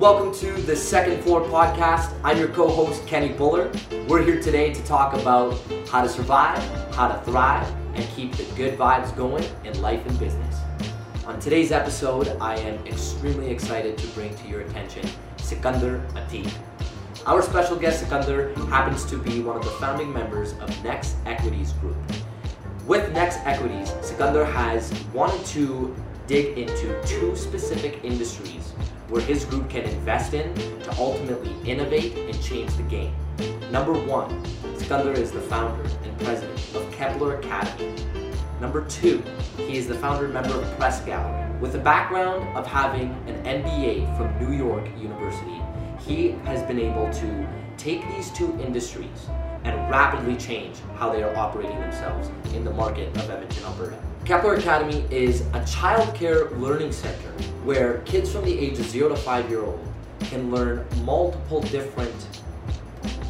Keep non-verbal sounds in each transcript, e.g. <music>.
Welcome to the Second Floor Podcast. I'm your co host, Kenny Buller. We're here today to talk about how to survive, how to thrive, and keep the good vibes going in life and business. On today's episode, I am extremely excited to bring to your attention Sikandar Atiq. Our special guest, Sikandar, happens to be one of the founding members of Next Equities Group. With Next Equities, Sikandar has wanted to dig into two specific industries where his group can invest in to ultimately innovate and change the game. Number one, Sikandar is the founder and president of Kepler Academy. Number two, he is the founder and member of Press Gallery. With a background of having an MBA from New York University, he has been able to take these two industries and rapidly change how they are operating themselves in the market of Edmonton, Alberta. Kepler Academy is a childcare learning center where kids from the age of 0 to 5 year old can learn multiple different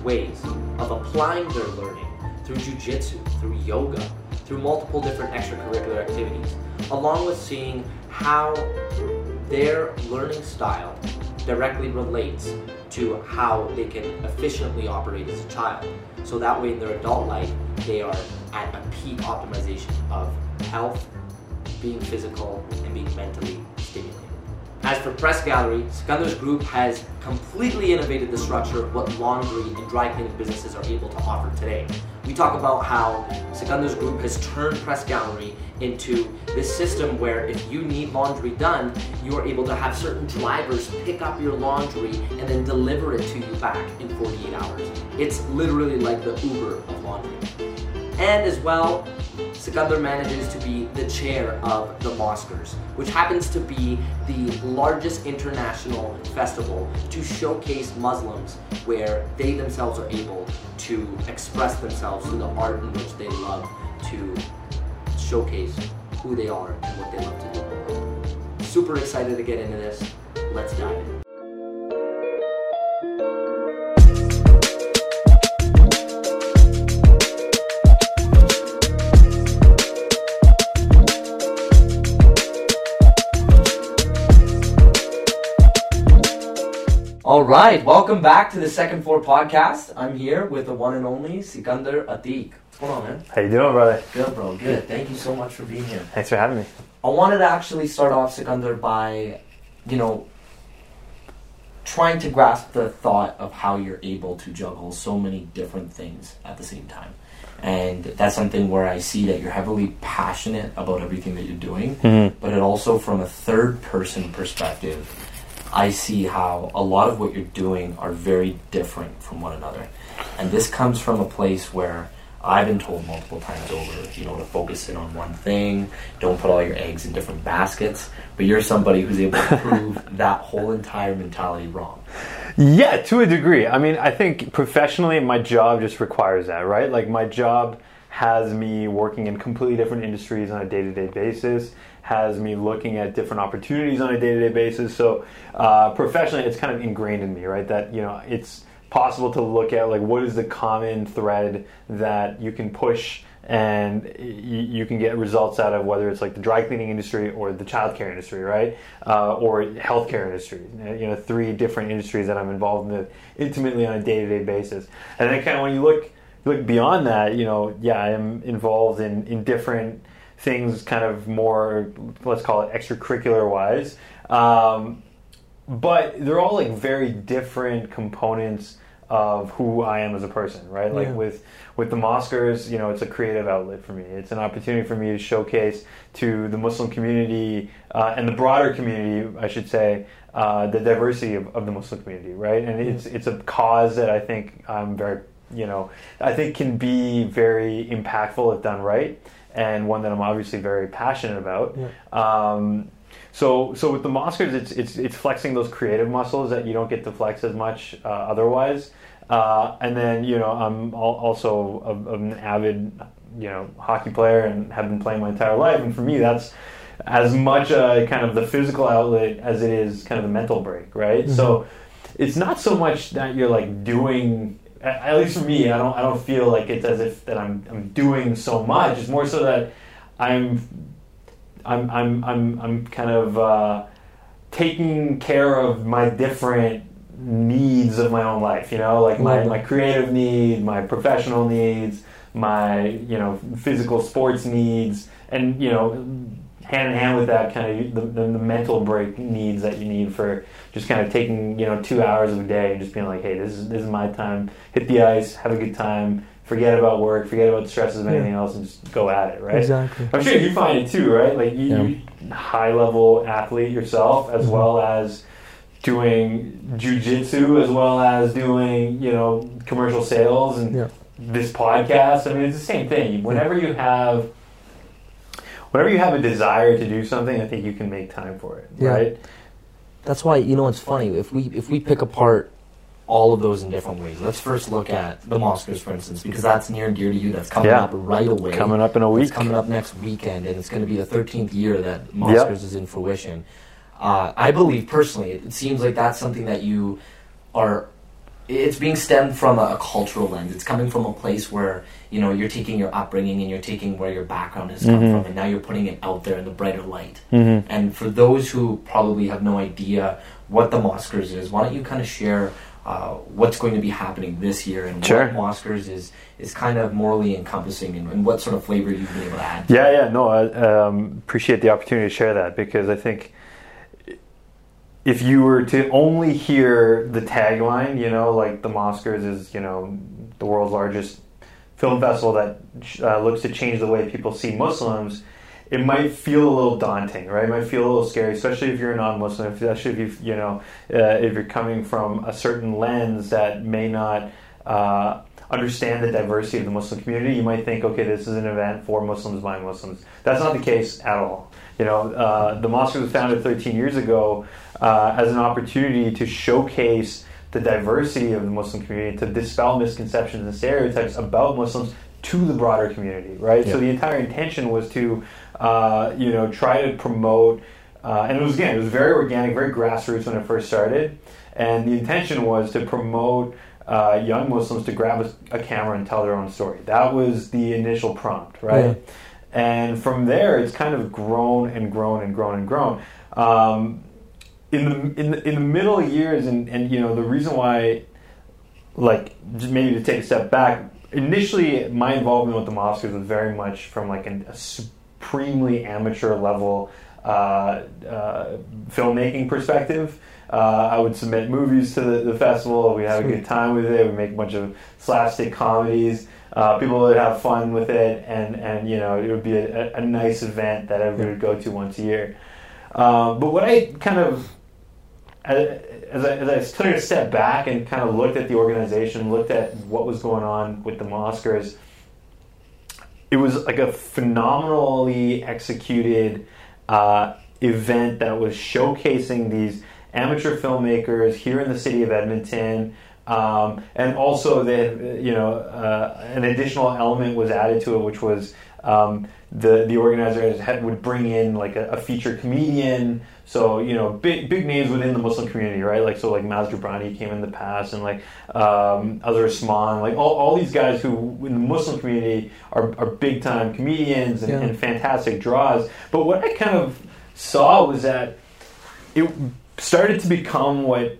ways of applying their learning through jujitsu, through yoga, through multiple different extracurricular activities, along with seeing how their learning style directly relates to how they can efficiently operate as a child. So that way in their adult life, they are at a peak optimization of health, being physical, and being mentally stimulated. As for Press Gallery, Sikandar's group has completely innovated the structure of what laundry and dry cleaning businesses are able to offer today. We talk about how Sikandar's group has turned Press Gallery into this system where if you need laundry done, you are able to have certain drivers pick up your laundry and then deliver it to you back in 48 hours. It's literally like the Uber of laundry. And as well, Sikandar manages to be the chair of the Mosquers, which happens to be the largest international festival to showcase Muslims where they themselves are able to express themselves through the art in which they love to showcase who they are and what they love to do. Super excited to get into this. Let's dive in. All right, welcome back to the Second Floor Podcast. I'm here with the one and only Sikandar Atiq. What's going on, man? How you doing, brother? Good, bro. Good. Thank you so much for being here. Thanks for having me. I wanted to actually start off, Sikandar, by, you know, trying to grasp the thought of how you're able to juggle so many different things at the same time. And that's something where I see that you're heavily passionate about everything that you're doing, Mhm. but it also, from a third person perspective, I see how a lot of what you're doing are very different from one another. And this comes from a place where I've been told multiple times over, you know, to focus in on one thing, don't put all your eggs in different baskets. But you're somebody who's able to <laughs> prove that whole entire mentality wrong. Yeah, to a degree. I mean, I think professionally, my job just requires that, right? Like, my job has me working in completely different industries on a day to day basis, has me looking at different opportunities on a day to day basis. So, uh, professionally, it's kind of ingrained in me, right? That, you know, it's possible to look at, like, what is the common thread that you can push and you can get results out of whether it's like the dry cleaning industry or the childcare industry, right, uh, or healthcare industry. You know, three different industries that I'm involved in intimately on a day-to-day basis. And then kind of when you look look beyond that, you know, yeah, I am involved in in different things, kind of more let's call it extracurricular wise. Um, but they're all like very different components of who I am as a person, right? Like Yeah. with with the Mosquers, you know, it's a creative outlet for me. It's an opportunity for me to showcase to the Muslim community uh, and the broader community, I should say, uh, the diversity of, of the Muslim community, right? And it's it's a cause that I think I'm very, you know, I think can be very impactful if done right, and one that I'm obviously very passionate about. Um, so, so with the Mosquers, it's it's it's flexing those creative muscles that you don't get to flex as much uh, otherwise. Uh, and then you know I'm al- also a, an avid you know hockey player and have been playing my entire life, and for me that's as much a kind of the physical outlet as it is kind of the mental break, right? So it's not so much that you're like doing. At least for me, I don't. I don't feel like it's as if that I'm. I'm doing so much. It's more so that I'm I'm I'm I'm I'm kind of uh, taking care of my different needs of my own life. You know, like my, my creative need, my professional needs, my you know physical sports needs, and you know hand in hand with that kind of the, the, the mental break needs that you need for just kind of taking you know two hours of a day and just being like, hey, this is this is my time. Hit the ice, have a good time. Forget about work, forget about the stresses of Yeah. anything else, and just go at it, right? Exactly. I'm sure you find it too, right? Like you, Yeah. high level athlete yourself, as Mhm. well as doing jujitsu, as well as doing you know commercial sales and Yeah. this podcast. I mean, it's the same thing. Whenever you have, whenever you have a desire to do something, I think you can make time for it, Yeah. right? That's why you know it's funny if we if we pick apart all of those in different ways. Let's first look at the Mosquers, for instance, because that's near and dear to you. That's coming Yeah. up right away. Coming up in a week. It's coming up next weekend, and it's going to be the 13th year that Mosquers is in fruition. Uh, I believe personally, it seems like that's something that you are. It's being stemmed from a, a cultural lens. It's coming from a place where you know you're taking your upbringing and you're taking where your background has come Mhm. from, and now you're putting it out there in the brighter light. Mm-hmm. And for those who probably have no idea what the Mosquers is, why don't you kind of share uh, what's going to be happening this year and Sure. what Mosquers is is kind of morally encompassing and, and what sort of flavor you've been able to add? Yeah, yeah, no, I um, appreciate the opportunity to share that because I think if you were to only hear the tagline, you know, like the Mosquers is, you know, the world's largest film festival that uh, looks to change the way people see Muslims, it might feel a little daunting, right? It might feel a little scary, especially if you're a non-Muslim, especially if you, you know, uh, if you're coming from a certain lens that may not. Uh, understand the diversity of the Muslim community, you might think, okay, this is an event for Muslims by Muslims. That's not the case at all. You know, uh, the mosque was founded 13 years ago uh, as an opportunity to showcase the diversity of the Muslim community, to dispel misconceptions and stereotypes about Muslims to the broader community, right? Yeah. So the entire intention was to, uh, you know, try to promote, uh, and it was again, it was very organic, very grassroots when it first started, and the intention was to promote uh, young Muslims to grab a, a camera and tell their own story. That was the initial prompt, right? And from there, it's kind of grown and grown and grown and grown. Um, in the in the, in the middle years, and, and you know the reason why, like just maybe to take a step back. Initially, my involvement with the Mosquers was very much from like an, a supremely amateur level uh, uh, filmmaking perspective. Uh, I would submit movies to the, the festival. We have a good time with it. We make a bunch of slapstick comedies. Uh, people would have fun with it, and, and you know it would be a, a nice event that everybody would go to once a year. Uh, but what I kind of as as I, as I took a step back and kind of looked at the organization, looked at what was going on with the Mosquers, it was like a phenomenally executed uh, event that was showcasing these amateur filmmakers here in the city of Edmonton. Um, and also, that you know, uh, an additional element was added to it, which was um, the the organizers had, would bring in like a, a featured comedian. So you know, big big names within the Muslim community, right? Like so, like Maz Jobrani came in the past, and like um, Azhar Usman, like all, all these guys who in the Muslim community are, are big time comedians and, Yeah. and fantastic draws. But what I kind of saw was that it started to become what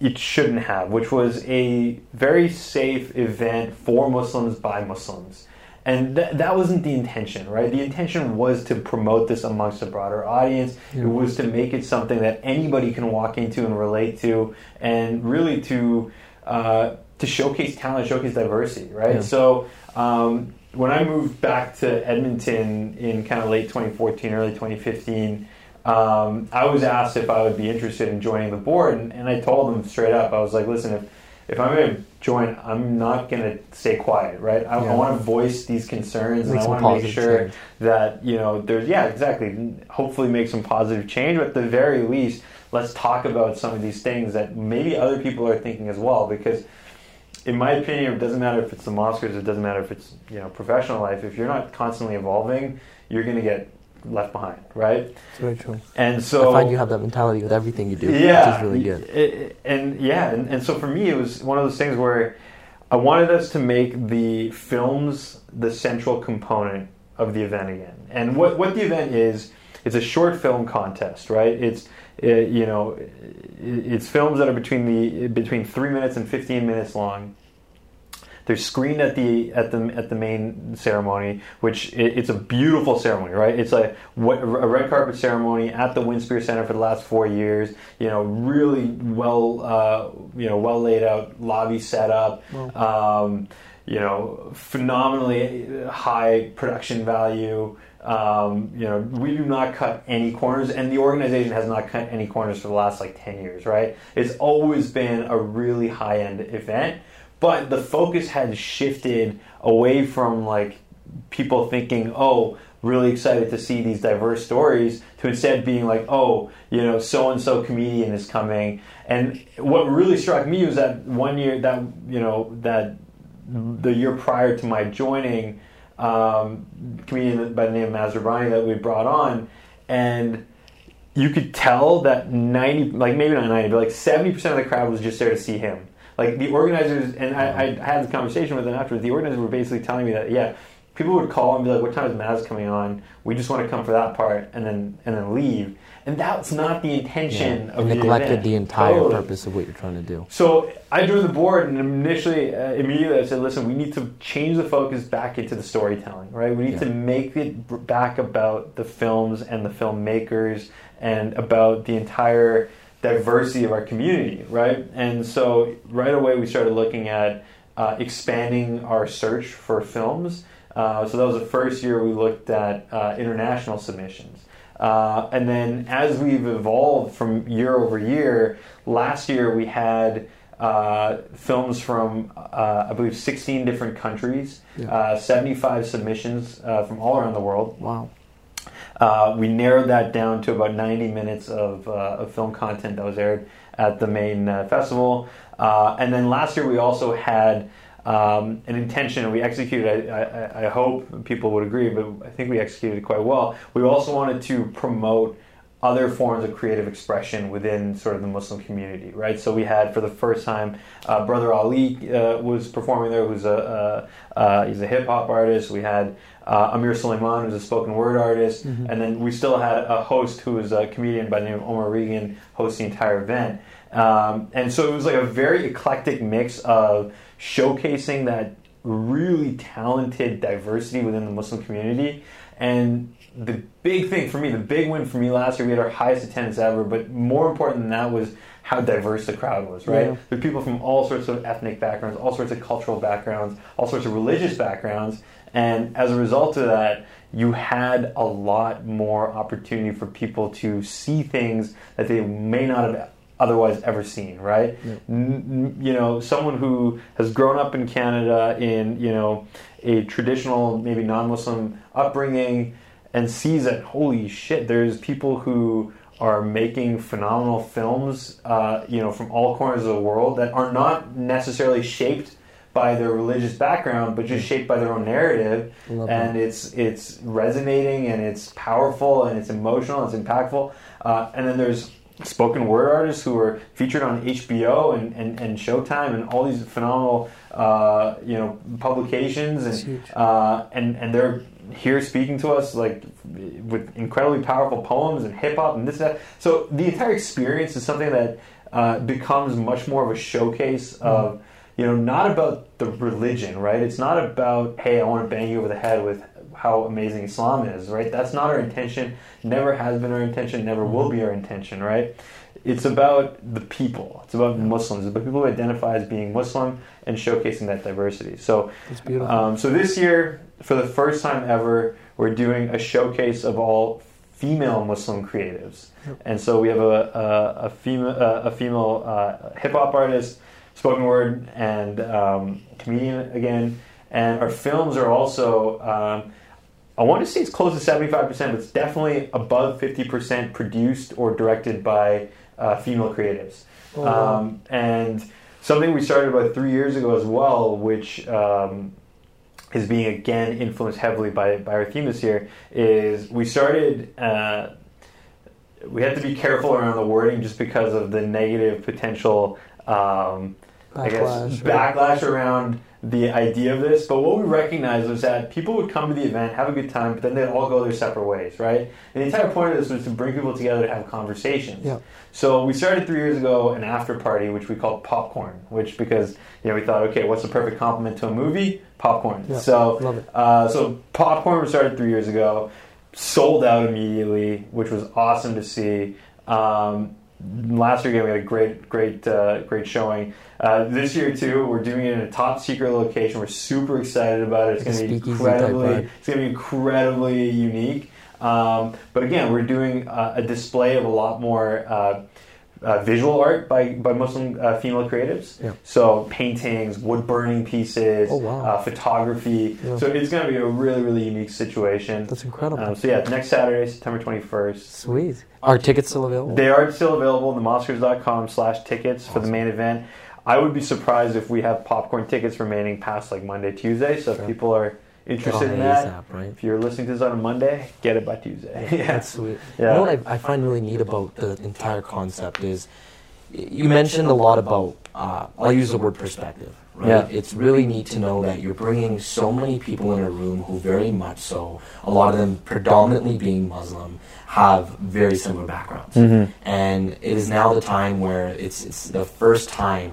it shouldn't have, which was a very safe event for Muslims by Muslims. And th- that wasn't the intention, right? The intention was to promote this amongst a broader audience. Yeah. It was to make it something that anybody can walk into and relate to, and really to uh, to showcase talent, showcase diversity, right? Yeah. So um, when I moved back to Edmonton in kind of late 2014, early 2015, um, I was asked if I would be interested in joining the board, and, and I told them straight up, I was like, listen, if, if I'm going to join, I'm not going to stay quiet, right? I, Yeah. I want to voice these concerns, Make and I want to make sure change. that, you know, there's, yeah, exactly, hopefully make some positive change, but at the very least, let's talk about some of these things that maybe other people are thinking as well, because in my opinion, it doesn't matter if it's the Mosquers, it doesn't matter if it's you know professional life. If you're not constantly evolving, you're going to get left behind, right? It's very true. And so I find you have that mentality with everything you do, yeah, which is really good. it- and yeah, and, and so for me, it was one of those things where I wanted us to make the films the central component of the event again. And what what the event is, it's a short film contest, right? It's it, you know, it's films that are between the between three minutes and fifteen minutes long. They're screened at the at the at the main ceremony, which it, it's a beautiful ceremony, right? It's a a red carpet ceremony at the Winspear Center for the last four years. You know, really well, uh, you know, well laid out lobby setup. Wow. Um, you know, phenomenally high production value. Um, you know, we do not cut any corners, and the organization has not cut any corners for the last like 10 years, right? It's always been a really high end event, but the focus had shifted away from like people thinking, oh, really excited to see these diverse stories to instead being like, oh, you know, so and so comedian is coming. And what really struck me was that one year that, you know, that the year prior to my joining, um, comedian by the name of Maz that we brought on, and you could tell that 90, like maybe not 90, but like 70% of the crowd was just there to see him. Like the organizers, and I, I had this conversation with them afterwards, the organizers were basically telling me that, yeah, people would call and be like, "What time is Maz coming on? We just want to come for that part and then and then leave." And that's not the intention yeah, of the neglected event. the entire totally. purpose of what you're trying to do. So I drew the board, and initially, uh, immediately, I said, "Listen, we need to change the focus back into the storytelling. Right? We need yeah. to make it back about the films and the filmmakers and about the entire." Diversity of our community, right? And so right away we started looking at uh, expanding our search for films uh, so that was the first year we looked at uh, international submissions. Uh, and then as we've evolved from year over year, last year we had uh, films from, uh, I believe, 16 different countries, yeah. 75 submissions from all around the world. Wow. Uh, we narrowed that down to about 90 minutes of, uh, of film content that was aired at the main uh, festival. and then last year we also had um, an intention and we executed. I, I, I, hope people would agree, but I think we executed it quite well. We also wanted to promote other forms of creative expression within sort of the Muslim community, right? So we had for the first time, uh, Brother Ali uh, was performing there, who's a uh, uh he's a hip hop artist. We had uh, Amir Sulaiman, who's a spoken word artist, mm-hmm. and then we still had a host who was a comedian by the name of Omar Regan host the entire event. Um, and so it was like a very eclectic mix of showcasing that really talented diversity within the Muslim community. And the big thing for me, the big win for me last year, we had our highest attendance ever, but more important than that was how diverse the crowd was, right? Yeah. There were people from all sorts of ethnic backgrounds, all sorts of cultural backgrounds, all sorts of religious backgrounds. And as a result of that, you had a lot more opportunity for people to see things that they may not have otherwise ever seen, right? Yeah. N- you know, someone who has grown up in Canada in, you know, a traditional, maybe non Muslim upbringing and sees that, holy shit, there's people who are making phenomenal films, uh, you know, from all corners of the world that are not necessarily shaped by their religious background, but just shaped by their own narrative, and that. it's it's resonating and it's powerful and it's emotional, and it's impactful. Uh, and then there's spoken word artists who are featured on HBO and, and, and Showtime and all these phenomenal uh, you know publications and uh, and and they're here speaking to us like with incredibly powerful poems and hip hop and this and that. So the entire experience is something that uh, becomes much more of a showcase mm-hmm. of you know not about the religion, right? It's not about hey, I want to bang you over the head with how amazing Islam is, right? That's not our intention. Never has been our intention. Never will be our intention, right? It's about the people. It's about Muslims. It's about people who identify as being Muslim and showcasing that diversity. So, it's beautiful. Um, so this year, for the first time ever, we're doing a showcase of all female Muslim creatives. And so we have a, a, a female, a female uh, hip hop artist, spoken word, and um, comedian again. And our films are also um, I want to say it's close to 75%, but it's definitely above 50% produced or directed by uh, female creatives. Oh, wow. um, and something we started about three years ago as well, which um, is being again influenced heavily by, by our theme this year, is we started. Uh, we had to be careful around the wording just because of the negative potential, um, I guess, backlash around the idea of this, but what we recognized was that people would come to the event, have a good time, but then they'd all go their separate ways, right? And the entire point of this was to bring people together to have conversations. Yeah. So we started three years ago an after party, which we called popcorn, which because you know we thought, okay, what's the perfect complement to a movie? Popcorn. Yeah, so love it. Uh, so popcorn was started three years ago, sold out immediately, which was awesome to see. Um, last year again, we had a great, great, uh, great showing. Uh, this year too, we're doing it in a top secret location. We're super excited about it. It's going to be incredibly, it's going to be incredibly unique. Um, but again, we're doing uh, a display of a lot more uh, visual art by, by Muslim uh, female creatives. Yeah. So paintings, wood burning pieces, Oh, wow. uh, photography. Yeah. So it's going to be a really, really unique situation. That's incredible. Um, so yeah, next Saturday, September 21st. Sweet. Are tickets still available? They are still available on themosquers.com slash tickets for the main event. I would be surprised if we have popcorn tickets remaining past like Monday, Tuesday. So Sure. if people are interested in that, ASAP, right? if you're listening to this on a Monday, get it by Tuesday. <laughs> yeah. That's sweet. Yeah. <laughs> You know what I, I find really neat about the entire concept is you mentioned a lot about, uh, I'll use the word perspective, right? Yeah. It's really neat to know that you're bringing so many people in a room who very much so, a lot of them predominantly being Muslim, have very similar backgrounds. Mhm. And it is now the time where it's, it's the first time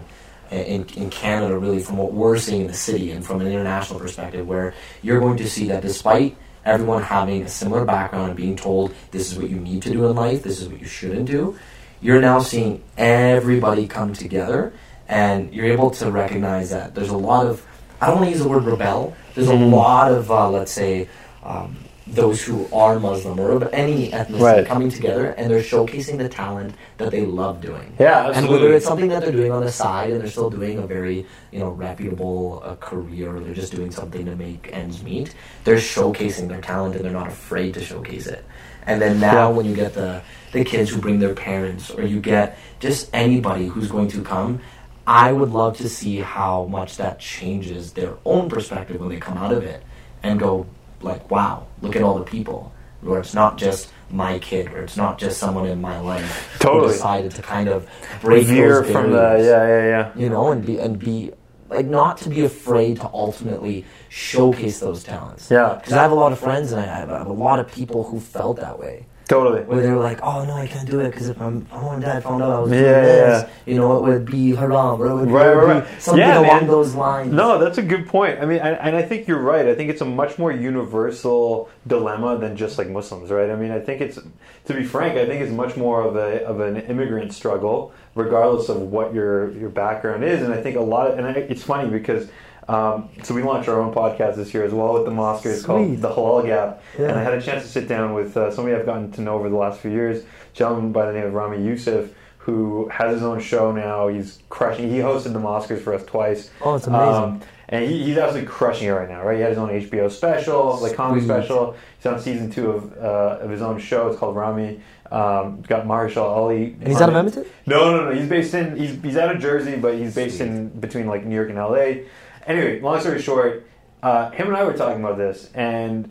in, in Canada, really, from what we're seeing in the city and from an international perspective, where you're going to see that despite everyone having a similar background and being told this is what you need to do in life, this is what you shouldn't do, you're now seeing everybody come together and you're able to recognize that there's a lot of, I don't want to use the word rebel, there's a Mhm. lot of, uh, let's say, um, those who are Muslim or of any ethnicity Right. coming together and they're showcasing the talent that they love doing. Yeah, And whether it's something that they're doing on the side and they're still doing a very, you know, reputable uh, career, or they're just doing something to make ends meet, they're showcasing their talent and they're not afraid to showcase it. And then now, when you get the the kids who bring their parents, or you get just anybody who's going to come, I would love to see how much that changes their own perspective when they come out of it and go like, "Wow, look at all the people." Where it's not just my kid, or it's not just someone in my life who Totally. decided to kind of break Veer those from the yeah yeah yeah. you know, and be and be like not to be afraid to ultimately showcase those talents. Yeah. because I have a lot of friends and I have, I have a lot of people who felt that way. Totally. Where they were like, "Oh no, I can't do it because if I'm, and dad found out I was doing Yeah, this, yeah. you know, it would be haram, or it would, Right, it would right, be right. something Yeah, along man. those lines." No, that's a good point. I mean, and, and I think you're right. I think it's a much more universal dilemma than just like Muslims, right? I mean, I think it's, to be frank, I think it's much more of a of an immigrant struggle, regardless of what your your background is. And I think a lot of, and I, it's funny because. Um, so we launched our own podcast this year as well with the Mosque. It's called The Halal Gap, Yeah. and I had a chance to sit down with uh, somebody I've gotten to know over the last few years, a gentleman by the name of Ramy Youssef, who has his own show now. He's crushing. He hosted the Mosquers for us twice. Oh, it's amazing. Um, and he, he's absolutely crushing it right now, right? He had his own HBO special, like comedy Sweet. special. He's on season two of uh, of his own show. It's called Ramy. Um, got Mahershala Ali. and he's out of Edmonton. No, no, no. He's based in. He's he's out of Jersey, but he's based in between like New York and L.A. Anyway, long story short, uh, him and I were talking about this, and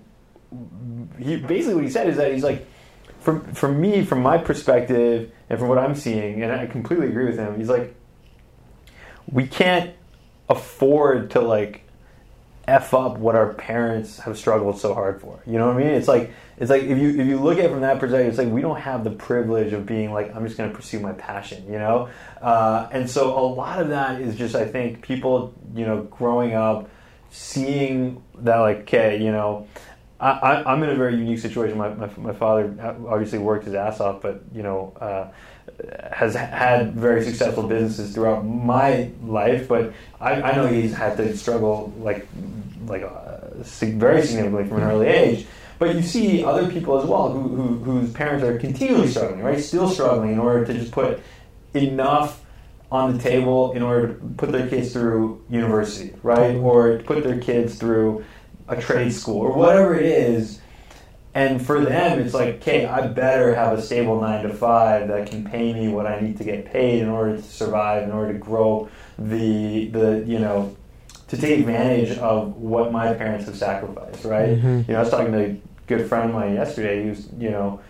he basically what he said is that he's like, from from me, from my perspective, and from what I'm seeing, and I completely agree with him. He's like, we can't afford to like f up what our parents have struggled so hard for. You know what I mean? It's like it's like if you if you look at it from that perspective, it's like we don't have the privilege of being like I'm just going to pursue my passion. You know, uh, and so a lot of that is just I think people you know growing up seeing that like okay you know. I, I'm in a very unique situation. My, my, my father obviously worked his ass off, but you know, uh, has had very successful businesses throughout my life, but I, I know he's had to struggle like like uh, very significantly from an early age. But you see other people as well who, who, whose parents are continually struggling, right? Still struggling in order to just put enough on the table in order to put their kids through university, right? Or put their kids through a trade school or whatever it is. And for them, it's like, okay, I better have a stable nine to five that can pay me what I need to get paid in order to survive, in order to grow the the you know to take advantage of what my parents have sacrificed, right? Mhm. You know, I was talking to a good friend of mine yesterday. He was, you know,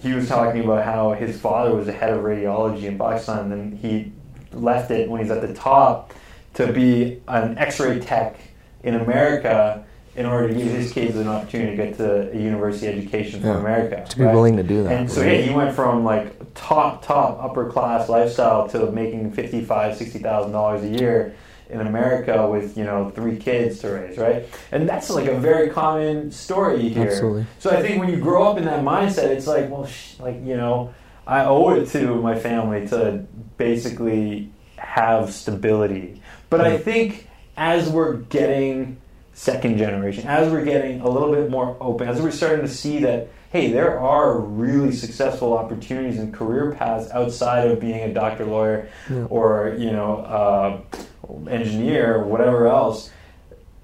he was talking about how his father was the head of radiology in Pakistan, and he left it when he's at the top to be an X-ray tech in America in order to give his kids an opportunity to get to a university education from Yeah. America. To be right? willing to do that. And so yeah, he went from like top top upper class lifestyle to making fifty five sixty thousand dollars a year in America with you know three kids to raise, right? And that's like a very common story you hear. Absolutely. So I think when you grow up in that mindset, it's like, well, sh- like you know, I owe it to my family to basically have stability. But I think as we're getting second generation, as we're getting a little bit more open, as we're starting to see that, hey, there are really successful opportunities and career paths outside of being a doctor, lawyer, Yeah. or you know, uh, engineer, or whatever else.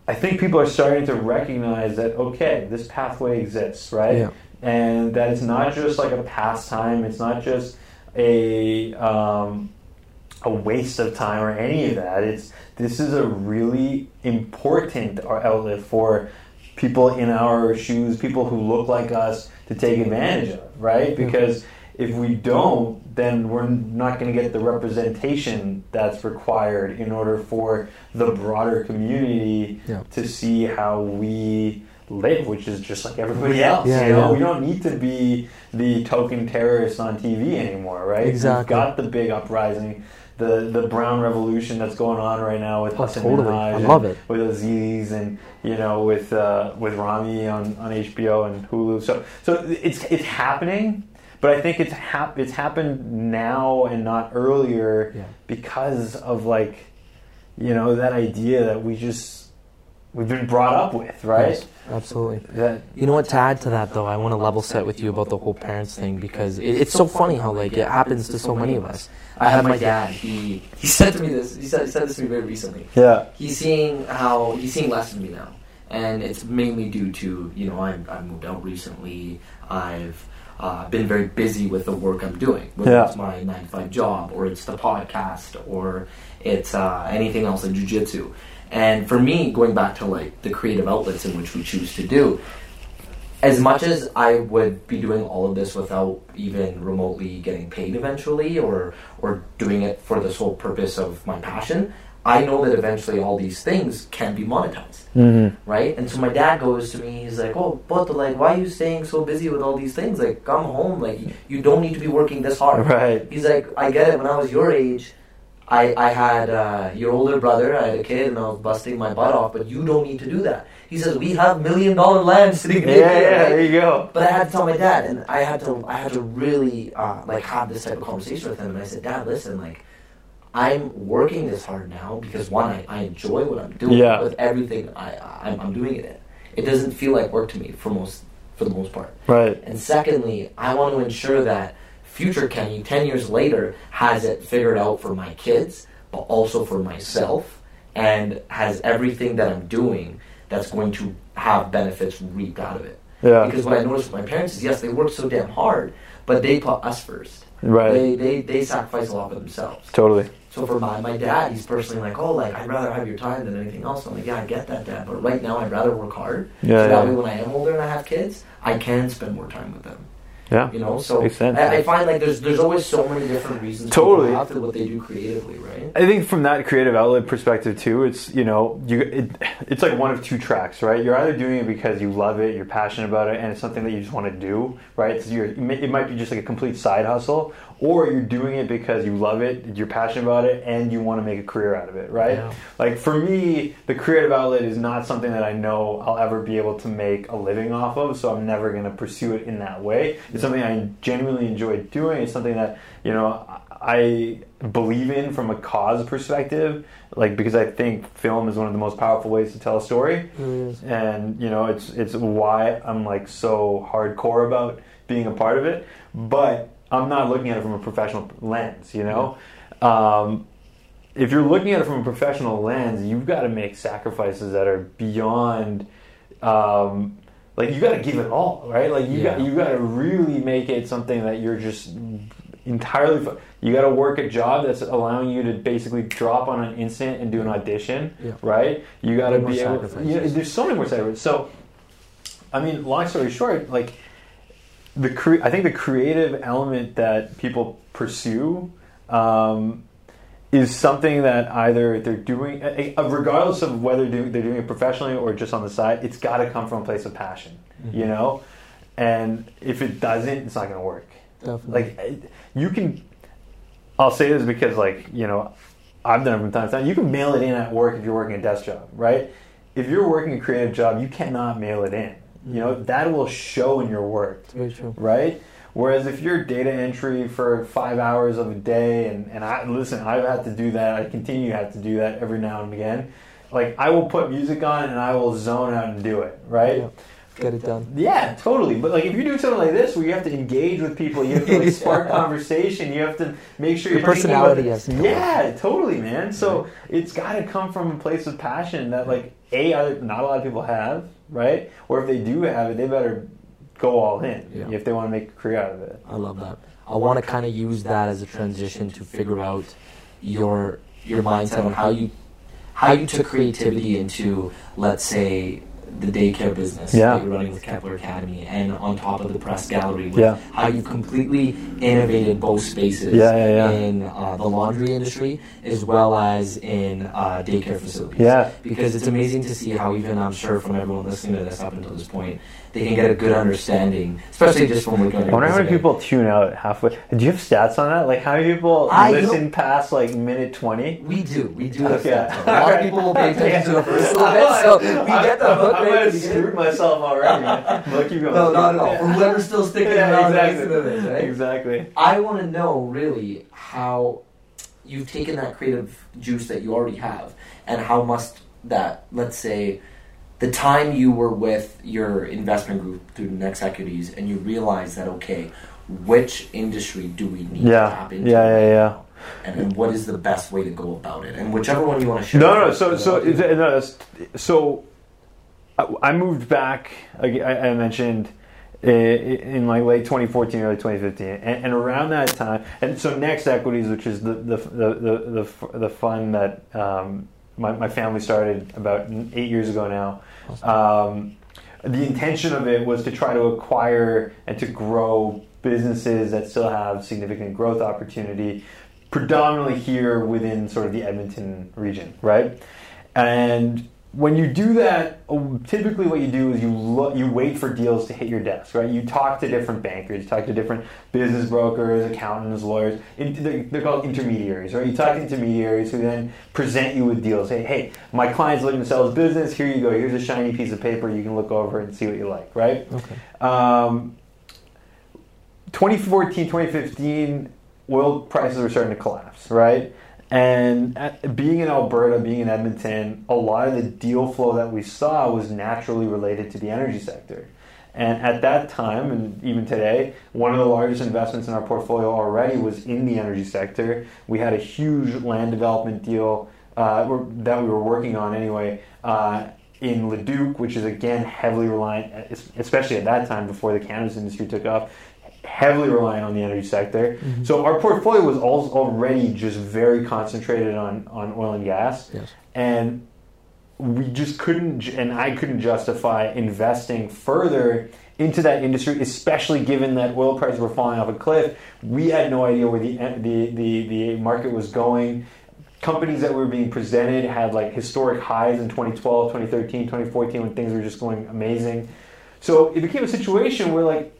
I think people are starting to recognize that okay, this pathway exists, right? Yeah. And that it's not just like a pastime. It's not just a um, a waste of time or any of that. It's this is a really important outlet for people in our shoes, people who look like us, to take advantage of, right? Mm-hmm. Because if we don't, then we're not going to get the representation that's required in order for the broader community Yeah. to see how we live, which is just like everybody else. Yeah, you know, yeah. we don't need to be the token terrorists on TV anymore, right? Exactly. We've got the big uprising, the the brown revolution that's going on right now with Oh, Hassan totally. Minhaj I and love it. with Aziz and you know with uh, with Ramy on, on HBO and Hulu. So so it's it's happening, but I think it's hap- it's happened now and not earlier Yeah. because of like you know that idea that we just we've been brought up with, right? Yes, absolutely. That You know what? To add to that, though, I want to level set with you about the whole parents thing because it, it's so funny how like it happens to so many of us. I have my dad. He he said to me this. He said, he said this to me very recently. yeah He's seeing how he's seeing less of me now, and it's mainly due to you know I I moved out recently. I've uh, been very busy with the work I'm doing, whether Yeah. it's my nine to five job or it's the podcast or it's uh, anything else like jujitsu. And for me, going back to like the creative outlets in which we choose to do, as much as I would be doing all of this without even remotely getting paid eventually or or doing it for the sole purpose of my passion, I know that eventually all these things can be monetized. mm-hmm. Right? And so my dad goes to me, he's like, Oh, but like why are you staying so busy with all these things? Like come home, like you don't need to be working this hard. right He's like, I get it. When I was your age, I, I had uh, your older brother, I had a kid, and I was busting my butt off, but you don't need to do that. He says, We have million dollar land sitting yeah <laughs> yeah here. there you go But I had to tell my dad, and I had to, I had to really uh, like have this type of conversation with him. And I said, Dad, listen, like, I'm working this hard now because one, I, I enjoy what I'm doing Yeah. with everything I, I'm, I'm doing it in. It doesn't feel like work to me for most, for the most part. right And secondly, I want to ensure that future Kenny, 10 years later, has it figured out for my kids, but also for myself, and has everything that I'm doing that's going to have benefits reaped out of it. yeah Because what I noticed with my parents is, yes, they work so damn hard, but they put us first. right They, they, they sacrifice a lot for themselves. totally So for my, my dad, he's personally like, oh, like, I'd rather have your time than anything else. I'm like, yeah, I get that, dad, but right now I'd rather work hard. Yeah, so that yeah. way when I am older and I have kids, I can spend more time with them. Yeah You know, so Makes sense. I, I find like there's there's always so many different reasons Totally. people to what they do creatively, right? I think from that creative outlet perspective too, it's you know you it, it's like one of two tracks, right? You're either doing it because you love it, you're passionate about it, and it's something that you just want to do, right? So you're, it might be just like a complete side hustle, or you're doing it because you love it, you're passionate about it, and you want to make a career out of it, right? Yeah. Like for me, the creative outlet is not something that I know I'll ever be able to make a living off of, so I'm never going to pursue it in that way. It's something I genuinely enjoy doing. It's something that you know I believe in from a cause perspective, like because I think film is one of the most powerful ways to tell a story, and you know it's it's why I'm like so hardcore about being a part of it. But I'm not looking at it from a professional lens, you know. Um, if you're looking at it from a professional lens, you've got to make sacrifices that are beyond. Um, like you got to give it all, right? Like you got Yeah. you got to really make it something that you're just entirely. fo- You got to work a job that's allowing you to basically drop on an instant and do an audition, Yeah. right? You got to be able. You know, there's so many more sacrifices. So, I mean, long story short, like the cre- I think the creative element that people pursue um, is something that either they're doing, regardless of whether they're doing it professionally or just on the side, it's got to come from a place of passion, Mm-hmm. you know. And if it doesn't, it's not going to work. Definitely. Like you can, I'll say this because like you know, I've done it from time to time. You can mail it in at work if you're working a desk job, right? If you're working a creative job, you cannot mail it in. You know that will show in your work It's right? Whereas if you're data entry for five hours of a day, and, and I listen, I've had to do that. I continue to have to do that every now and again. Like I will put music on and I will zone out and do it, right? Yeah. Get it done. Yeah, totally. But like if you're doing something like this, where you have to engage with people, you have to like <laughs> spark Yeah. conversation, you have to make sure Your you're personality has to Yeah, totally, man. So it's got to come from a place of passion that like a other, not a lot of people have, right? Or if they do have it, they better go all in Yeah. if they want to make a career out of it. I love that. I want to kind of use that as a transition to figure out your your mindset on how you how you took creativity into let's say the daycare business Yeah. that you're running with Kepler Academy and on top of the press gallery with Yeah. how you've completely innovated both spaces Yeah, in uh, the laundry industry as well as in uh, daycare facilities Yeah. because it's amazing to see how even I'm sure from everyone listening to this up until this point they can get a good understanding especially just looking at I wonder how many people tune out halfway. Do you have stats on that? Like how many people I- listen past like minute twenty? We do. We do. have Okay. that. A lot of people will pay attention to the first <laughs> little bit, so oh, we get the hook I, right might at have the screwed myself already. But keep going. No, not at all. For whoever's still sticking Yeah, around exactly. to this, right? Exactly. I want to know really how you've taken that creative juice that you already have, and how must that, let's say, the time you were with your investment group through Next Equities, and you realized that okay, which industry do we need to Yeah. tap into? Yeah. Yeah. Yeah. And, what is the best way to go about it? And whichever one you want to share. No, no. So, so, I'll do- is it- no, so, I, moved back. I, I mentioned in like late 2014, early 2015, and, and around that time. And so, Next Equities, which is the the the the, the, the fund that um, my, my family started about eight years ago now. Um, the intention of it was to try to acquire and to grow businesses that still have significant growth opportunity, predominantly here within sort of the Edmonton region, right? And when you do that, typically what you do is you look, you wait for deals to hit your desk, right? You talk to different bankers, you talk to different business brokers, accountants, lawyers. They're they're called intermediaries, right? You talk to intermediaries who then present you with deals. Hey, hey, my client's looking to sell his business. Here you go. Here's a shiny piece of paper. You can look over and see what you like, right? Okay. Um, 2014, 2015, oil prices were starting to collapse, right? And at, being in Alberta, being in Edmonton, a lot of the deal flow that we saw was naturally related to the energy sector. And at that time, and even today, one of the largest investments in our portfolio already was in the energy sector. We had a huge land development deal uh, that we were working on anyway uh, in Leduc, which is again heavily reliant, especially at that time before the cannabis industry took off, heavily reliant on the energy sector. Mm-hmm. So our portfolio was al- already just very concentrated on, on oil and gas. Yes. And we just couldn't, and I couldn't justify investing further into that industry, especially given that oil prices were falling off a cliff. We had no idea where the the the, the market was going. Companies that were being presented had like historic highs in 2012, 2013, 2014 when things were just going amazing. So it became a situation where like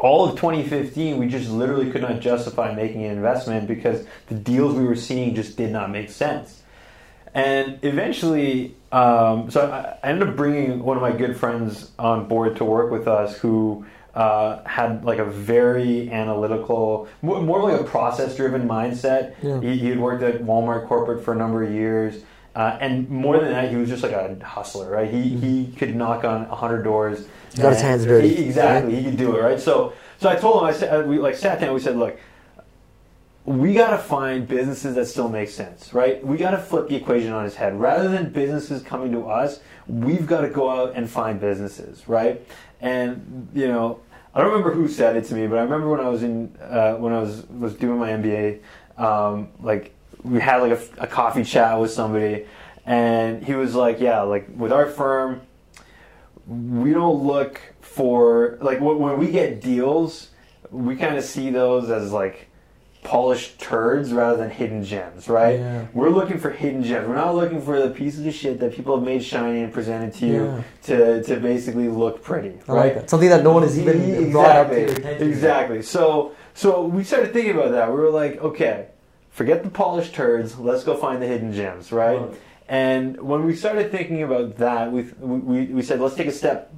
all of 2015, we just literally could not justify making an investment because the deals we were seeing just did not make sense. And eventually, um, so I, I ended up bringing one of my good friends on board to work with us who uh, had like a very analytical, more, more like a process driven mindset. Yeah. He, he had worked at Walmart corporate for a number of years. Uh, and more than that, he was just like a hustler, right? He, he could knock on 100 doors. He got his hands dirty, he- exactly. He could do it, right? So, so I told him, I said, we like sat down, we said, look, we got to find businesses that still make sense, right? We got to flip the equation on its head. Rather than businesses coming to us, we've got to go out and find businesses, right? And you know, I don't remember who said it to me, but I remember when I was in uh, when I was was doing my MBA, um, like we had like a, a coffee chat with somebody, and he was like, "Yeah, like with our firm, we don't look for like when we get deals, we kind of see those as like polished turds rather than hidden gems, right? Yeah. We're looking for hidden gems. We're not looking for the pieces of shit that people have made shiny and presented to you Yeah. to, to basically look pretty, I right? like. Something that no one has even exactly. brought up to your attention. Exactly. So so we started thinking about that. We were like, okay, forget the polished turds. Let's go find the hidden gems, right? And when we started thinking about that, we, we, we said, let's take a step,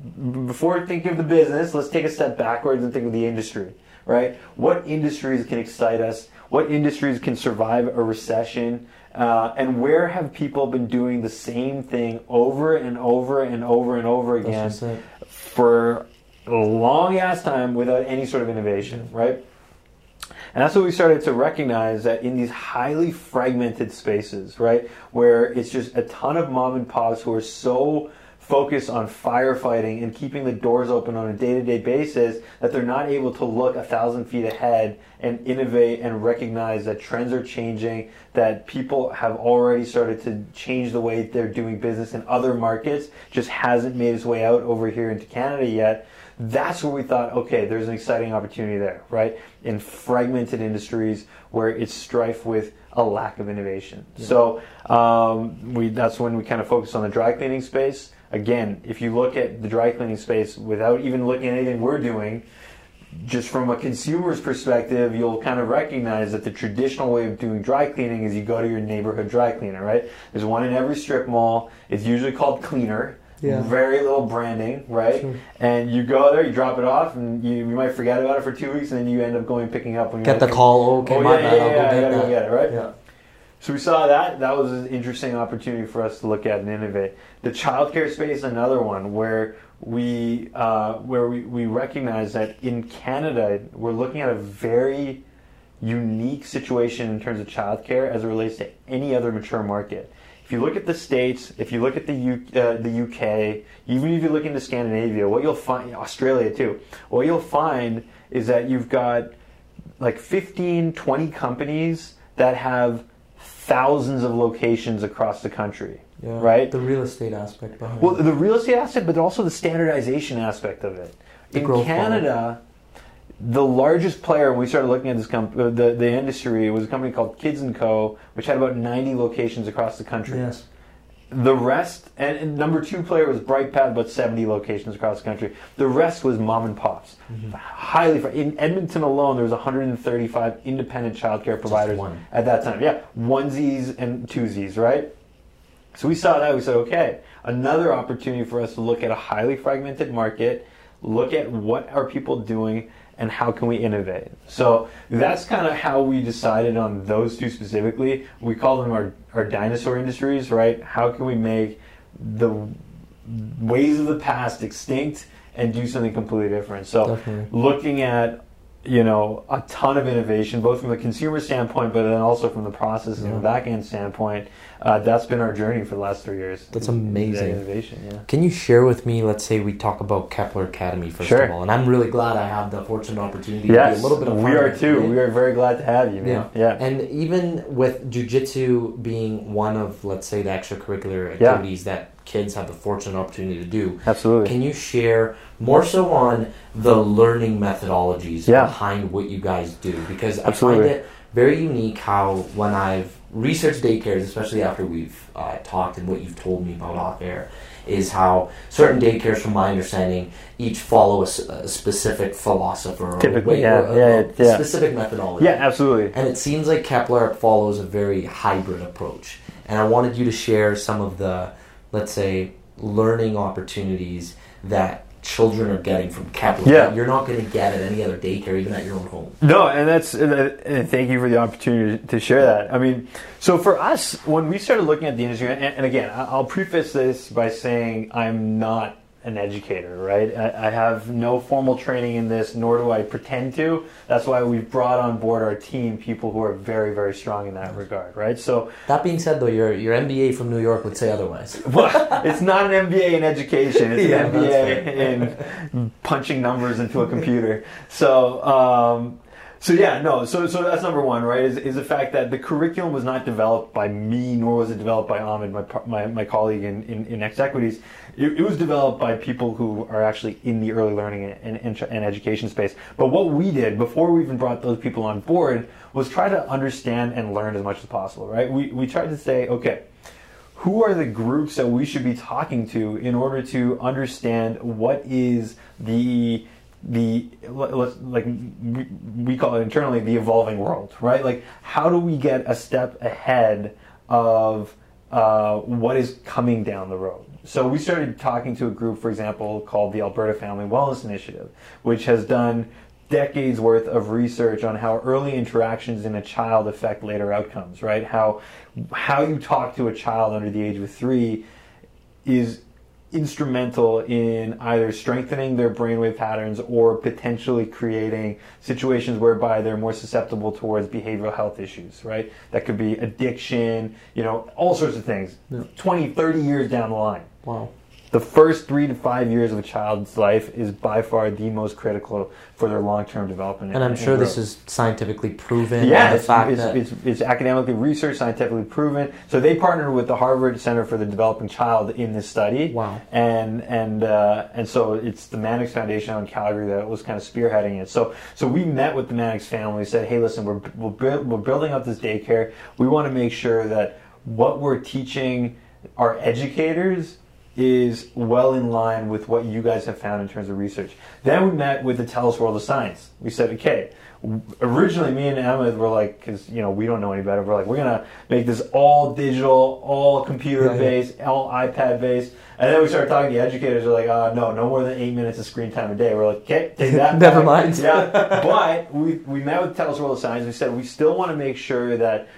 before thinking of the business, let's take a step backwards and think of the industry, right? What industries can excite us? What industries can survive a recession? Uh, and where have people been doing the same thing over and over and over and over again That's just it. for a long ass time without any sort of innovation, right? And that's what we started to recognize that in these highly fragmented spaces, right, where it's just a ton of mom and pops who are so focused on firefighting and keeping the doors open on a day-to-day basis that they're not able to look a thousand feet ahead and innovate and recognize that trends are changing that people have already started to change the way they're doing business in other markets just hasn't made its way out over here into canada yet that's where we thought, okay, there's an exciting opportunity there, right? In fragmented industries where it's strife with a lack of innovation. So um, we that's when we kind of focus on the dry cleaning space. Again, if you look at the dry cleaning space without even looking at anything we're doing, just from a consumer's perspective, you'll kind of recognize that the traditional way of doing dry cleaning is you go to your neighborhood dry cleaner, right? There's one in every strip mall. It's usually called Cleaner. Yeah. Very little branding, right? Sure. And you go there, you drop it off, and you, you might forget about it for two weeks, and then you end up going picking up when you Get the call. Okay, Oh, my yeah, bad. yeah, I'll yeah, get I gotta go get it, right? Yeah. So we saw that. That was an interesting opportunity for us to look at and innovate. The childcare space, another one where we uh, where we, we recognize that in Canada we're looking at a very unique situation in terms of childcare as it relates to any other mature market. If you look at the states, if you look at the U, uh, the UK, even if you look into Scandinavia, what you'll find Australia too, what you'll find is that you've got like 15, 20 companies that have thousands of locations across the country, Yeah. right? The real estate aspect behind Well, the real estate aspect, but also the standardization aspect of it. The In Canada, the largest player when we started looking at this comp- uh, the the industry was a company called Kids and Co, which had about 90 locations across the country. Yes. The rest, and, and number two player was Brightpath, about 70 locations across the country. The rest was mom and pops. Mm-hmm. Highly, in Edmonton alone, there was 135 independent childcare providers at that time. Yeah, onesies and twosies, right? So we saw that. We said, okay, another opportunity for us to look at a highly fragmented market, look at what are people doing, and how can we innovate. So that's kind of how we decided on those two specifically. We call them our, our dinosaur industries, right? How can we make the ways of the past extinct and do something completely different? So Definitely. looking at you know a ton of innovation both from the consumer standpoint but then also from the process and the Yeah. back end standpoint uh, that's been our journey for the last three years That's That amazing. innovation yeah Can you share with me, let's say we talk about Kepler Academy first Sure. of all, and I'm really glad I have the fortunate opportunity to yes be a little bit of we are too we are very glad to have you man. yeah And even with jujitsu being one of, let's say, the extracurricular Yeah. activities that kids have the fortunate opportunity to do, absolutely can you share more so on the learning methodologies Yeah. behind what you guys do? Because Absolutely. I find it very unique how when I've researched daycares, especially after we've uh, talked and what you've told me about off air, is how certain daycares, from my understanding, each follow a specific philosopher or Typically, way, yeah, or a, yeah, a yeah. specific methodology. yeah absolutely And it seems like Kepler follows a very hybrid approach. And I wanted you to share some of the, let's say, learning opportunities that children are getting from Kepler Yeah. you're not going to get at any other daycare, even at your own home. No, and that's and, thank you for the opportunity to share that. I mean, so for us, when we started looking at the industry, and again, I'll preface this by saying I'm not an educator, right? I, I have no formal training in this, nor do I pretend to. That's why we've brought on board our team people who are very, very strong in that regard, right? So, That being said, though, your your MBA from New York would say otherwise. <laughs> well, it's not an MBA in education; it's <laughs> Yeah, an MBA in punching numbers into a computer. So, um, so yeah, no. So, so that's number one, right? Is, is the fact that the curriculum was not developed by me, nor was it developed by Ahmed, my my, my colleague in in, in Next Equities. It, it was developed by people who are actually in the early learning and, and, and education space. But what we did before we even brought those people on board was try to understand and learn as much as possible, right? We, we tried to say, okay, who are the groups that we should be talking to in order to understand what is the the like we call it internally the evolving world, right? Like how do we get a step ahead of uh, what is coming down the road? So we started talking to a group, for example, called the Alberta Family Wellness Initiative, which has done decades worth of research on how early interactions in a child affect later outcomes, right? How how you talk to a child under the age of 3 is instrumental in either strengthening their brainwave patterns or potentially creating situations whereby they're more susceptible towards behavioral health issues, right? That could be addiction, you know, all sorts of things. Yeah. 20, 30 years down the line. Wow the first three to five years of a child's life is by far the most critical for their long-term development. And, and I'm sure this is scientifically proven. Yeah, it's, it's, it's, it's, academically researched, scientifically proven. So they partnered with the Harvard Center for the Developing Child in this study. Wow. And and uh, and so it's the Mannix Foundation in Calgary that was kind of spearheading it. So so we met with the Mannix family. Said, hey, listen, we're we're, we're building up this daycare. We want to make sure that what we're teaching our educators is well in line with what you guys have found in terms of research. Then we met with the TELUS World of Science. We said, okay, originally me and Emma were like, because you know we don't know any better. We're like, we're gonna make this all digital, all computer based, all iPad based. And then we started talking to educators. They're like, uh, no, no more than eight minutes of screen time a day. We're like, okay, take that. <laughs> Never mind. yeah, but we we met with TELUS World of Science. We said we still want to make sure that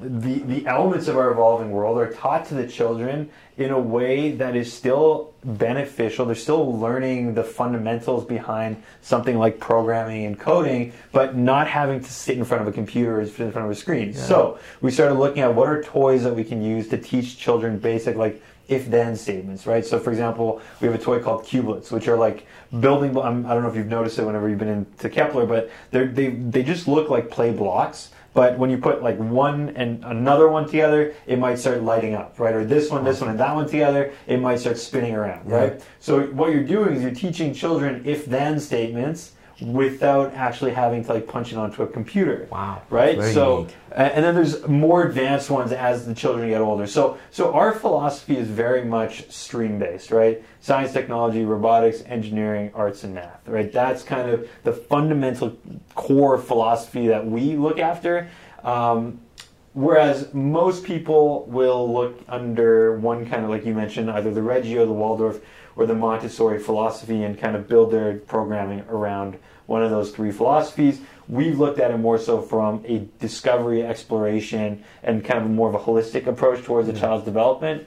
the, the elements of our evolving world are taught to the children in a way that is still beneficial. They're still learning the fundamentals behind something like programming and coding, but not having to sit in front of a computer or in front of a screen. Yeah. So we started looking at what are toys that we can use to teach children basic like if then statements, right? So, for example, we have a toy called Cubelets, which are like building. I don't know if you've noticed it whenever you've been into Kepler, but they they just look like play blocks but when you put like one and another one together, it might start lighting up, right? Or this one, this one, and that one together, it might start spinning around, right? Yeah. So what you're doing is you're teaching children if-then statements without actually having to like punch it onto a computer. Wow. Right? So unique. and then there's more advanced ones as the children get older. So so our philosophy is very much stream based, right? Science, technology, robotics, engineering, arts and math, right? That's kind of the fundamental core philosophy that we look after. Um, whereas most people will look under one kind of like you mentioned either the Reggio, the Waldorf or the Montessori philosophy and kind of build their programming around one of those three philosophies. We've looked at it more so from a discovery, exploration, and kind of more of a holistic approach towards the child's development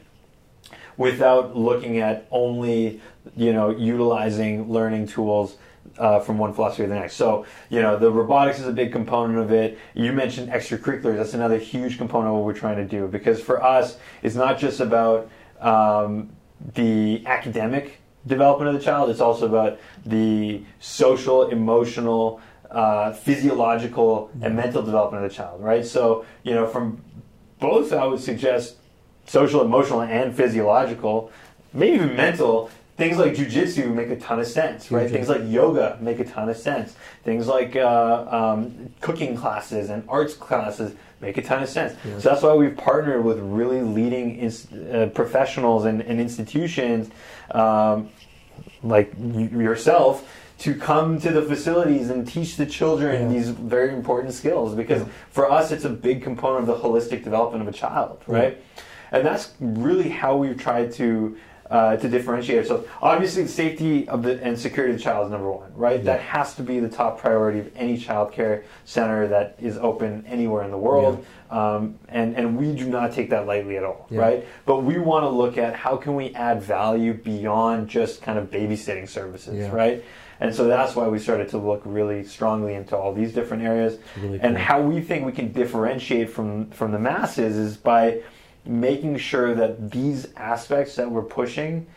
without looking at only, you know, utilizing learning tools uh, from one philosophy to the next. So, you know, the robotics is a big component of it. You mentioned extracurriculars. That's another huge component of what we're trying to do because for us, it's not just about um, the academic development of the child. It's also about the social, emotional, uh, physiological, and mental development of the child. Right. So you know, from both, I would suggest social, emotional, and physiological, maybe even mental. Things like jujitsu make a ton of sense, right? Things like yoga make a ton of sense. Things like uh, um, cooking classes and arts classes make a ton of sense. Yes. So that's why we've partnered with really leading uh, professionals and, and institutions um, like yourself to come to the facilities and teach the children yeah. these very important skills because yeah. for us it's a big component of the holistic development of a child right yeah. and that's really how we've tried to uh, to differentiate ourselves. Obviously, the safety of the and security of the child is number one, right? Yeah. That has to be the top priority of any child care center that is open anywhere in the world. Yeah. Um, and and we do not take that lightly at all, yeah. right? But we want to look at how can we add value beyond just kind of babysitting services, right? And so that's why we started to look really strongly into all these different areas. Really and how we think we can differentiate from from the masses is by making sure that these aspects that we're pushing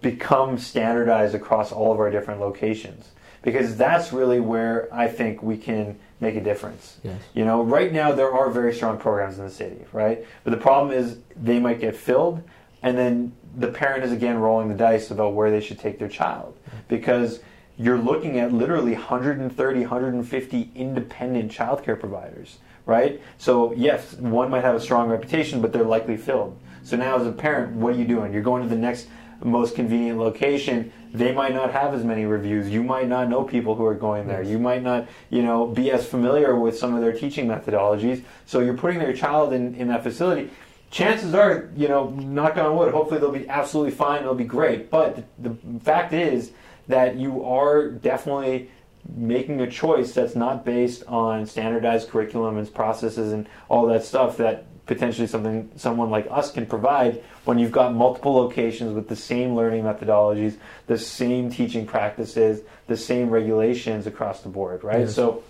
become standardized across all of our different locations because that's really where I think we can make a difference. Yes. You know, right now there are very strong programs in the city, right? But the problem is they might get filled and then the parent is again rolling the dice about where they should take their child mm-hmm. because you're looking at literally 130 150 independent childcare providers right? So yes, one might have a strong reputation, but they're likely filled. So now, as a parent, what are you doing? You're going to the next most convenient location. They might not have as many reviews. You might not know people who are going there. You might not, you know, be as familiar with some of their teaching methodologies. So you're putting their child in, in that facility. Chances are, you know, knock on wood, hopefully they'll be absolutely fine. They'll be great. But the, the fact is that you are definitely making a choice that's not based on standardized curriculum and processes and all that stuff that potentially something someone like us can provide when you've got multiple locations with the same learning methodologies, the same teaching practices, the same regulations across the board, right? Yes. So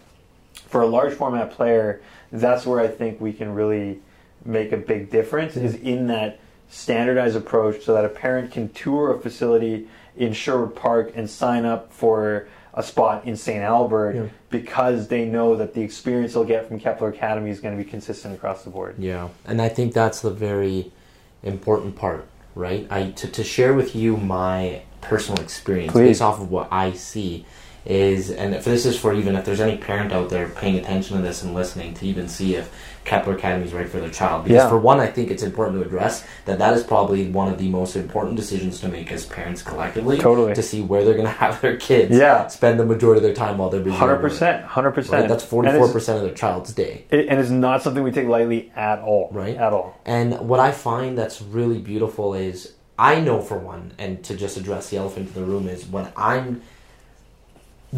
for a large format player, that's where I think we can really make a big difference is in that standardized approach so that a parent can tour a facility in Sherwood Park and sign up for a spot in St. Albert Yeah. because they know that the experience they'll get from Kepler Academy is going to be consistent across the board. Yeah, and I think that's the very important part, right? I to, to share with you my personal experience Please. based off of what I see is, and if this is for even if there's any parent out there paying attention to this and listening to even see if Kepler Academy is right for their child. Because Yeah. for one, I think it's important to address that that is probably one of the most important decisions to make as parents collectively. Totally. To see where they're going <laughs> to have their kids Yeah. spend the majority of their time while they're busy. 100%. hundred Right? percent. That's forty four percent of their child's day. and it's not something we take lightly at all. Right. At all. And what I find that's really beautiful is I know for one, and to just address the elephant in the room is when I'm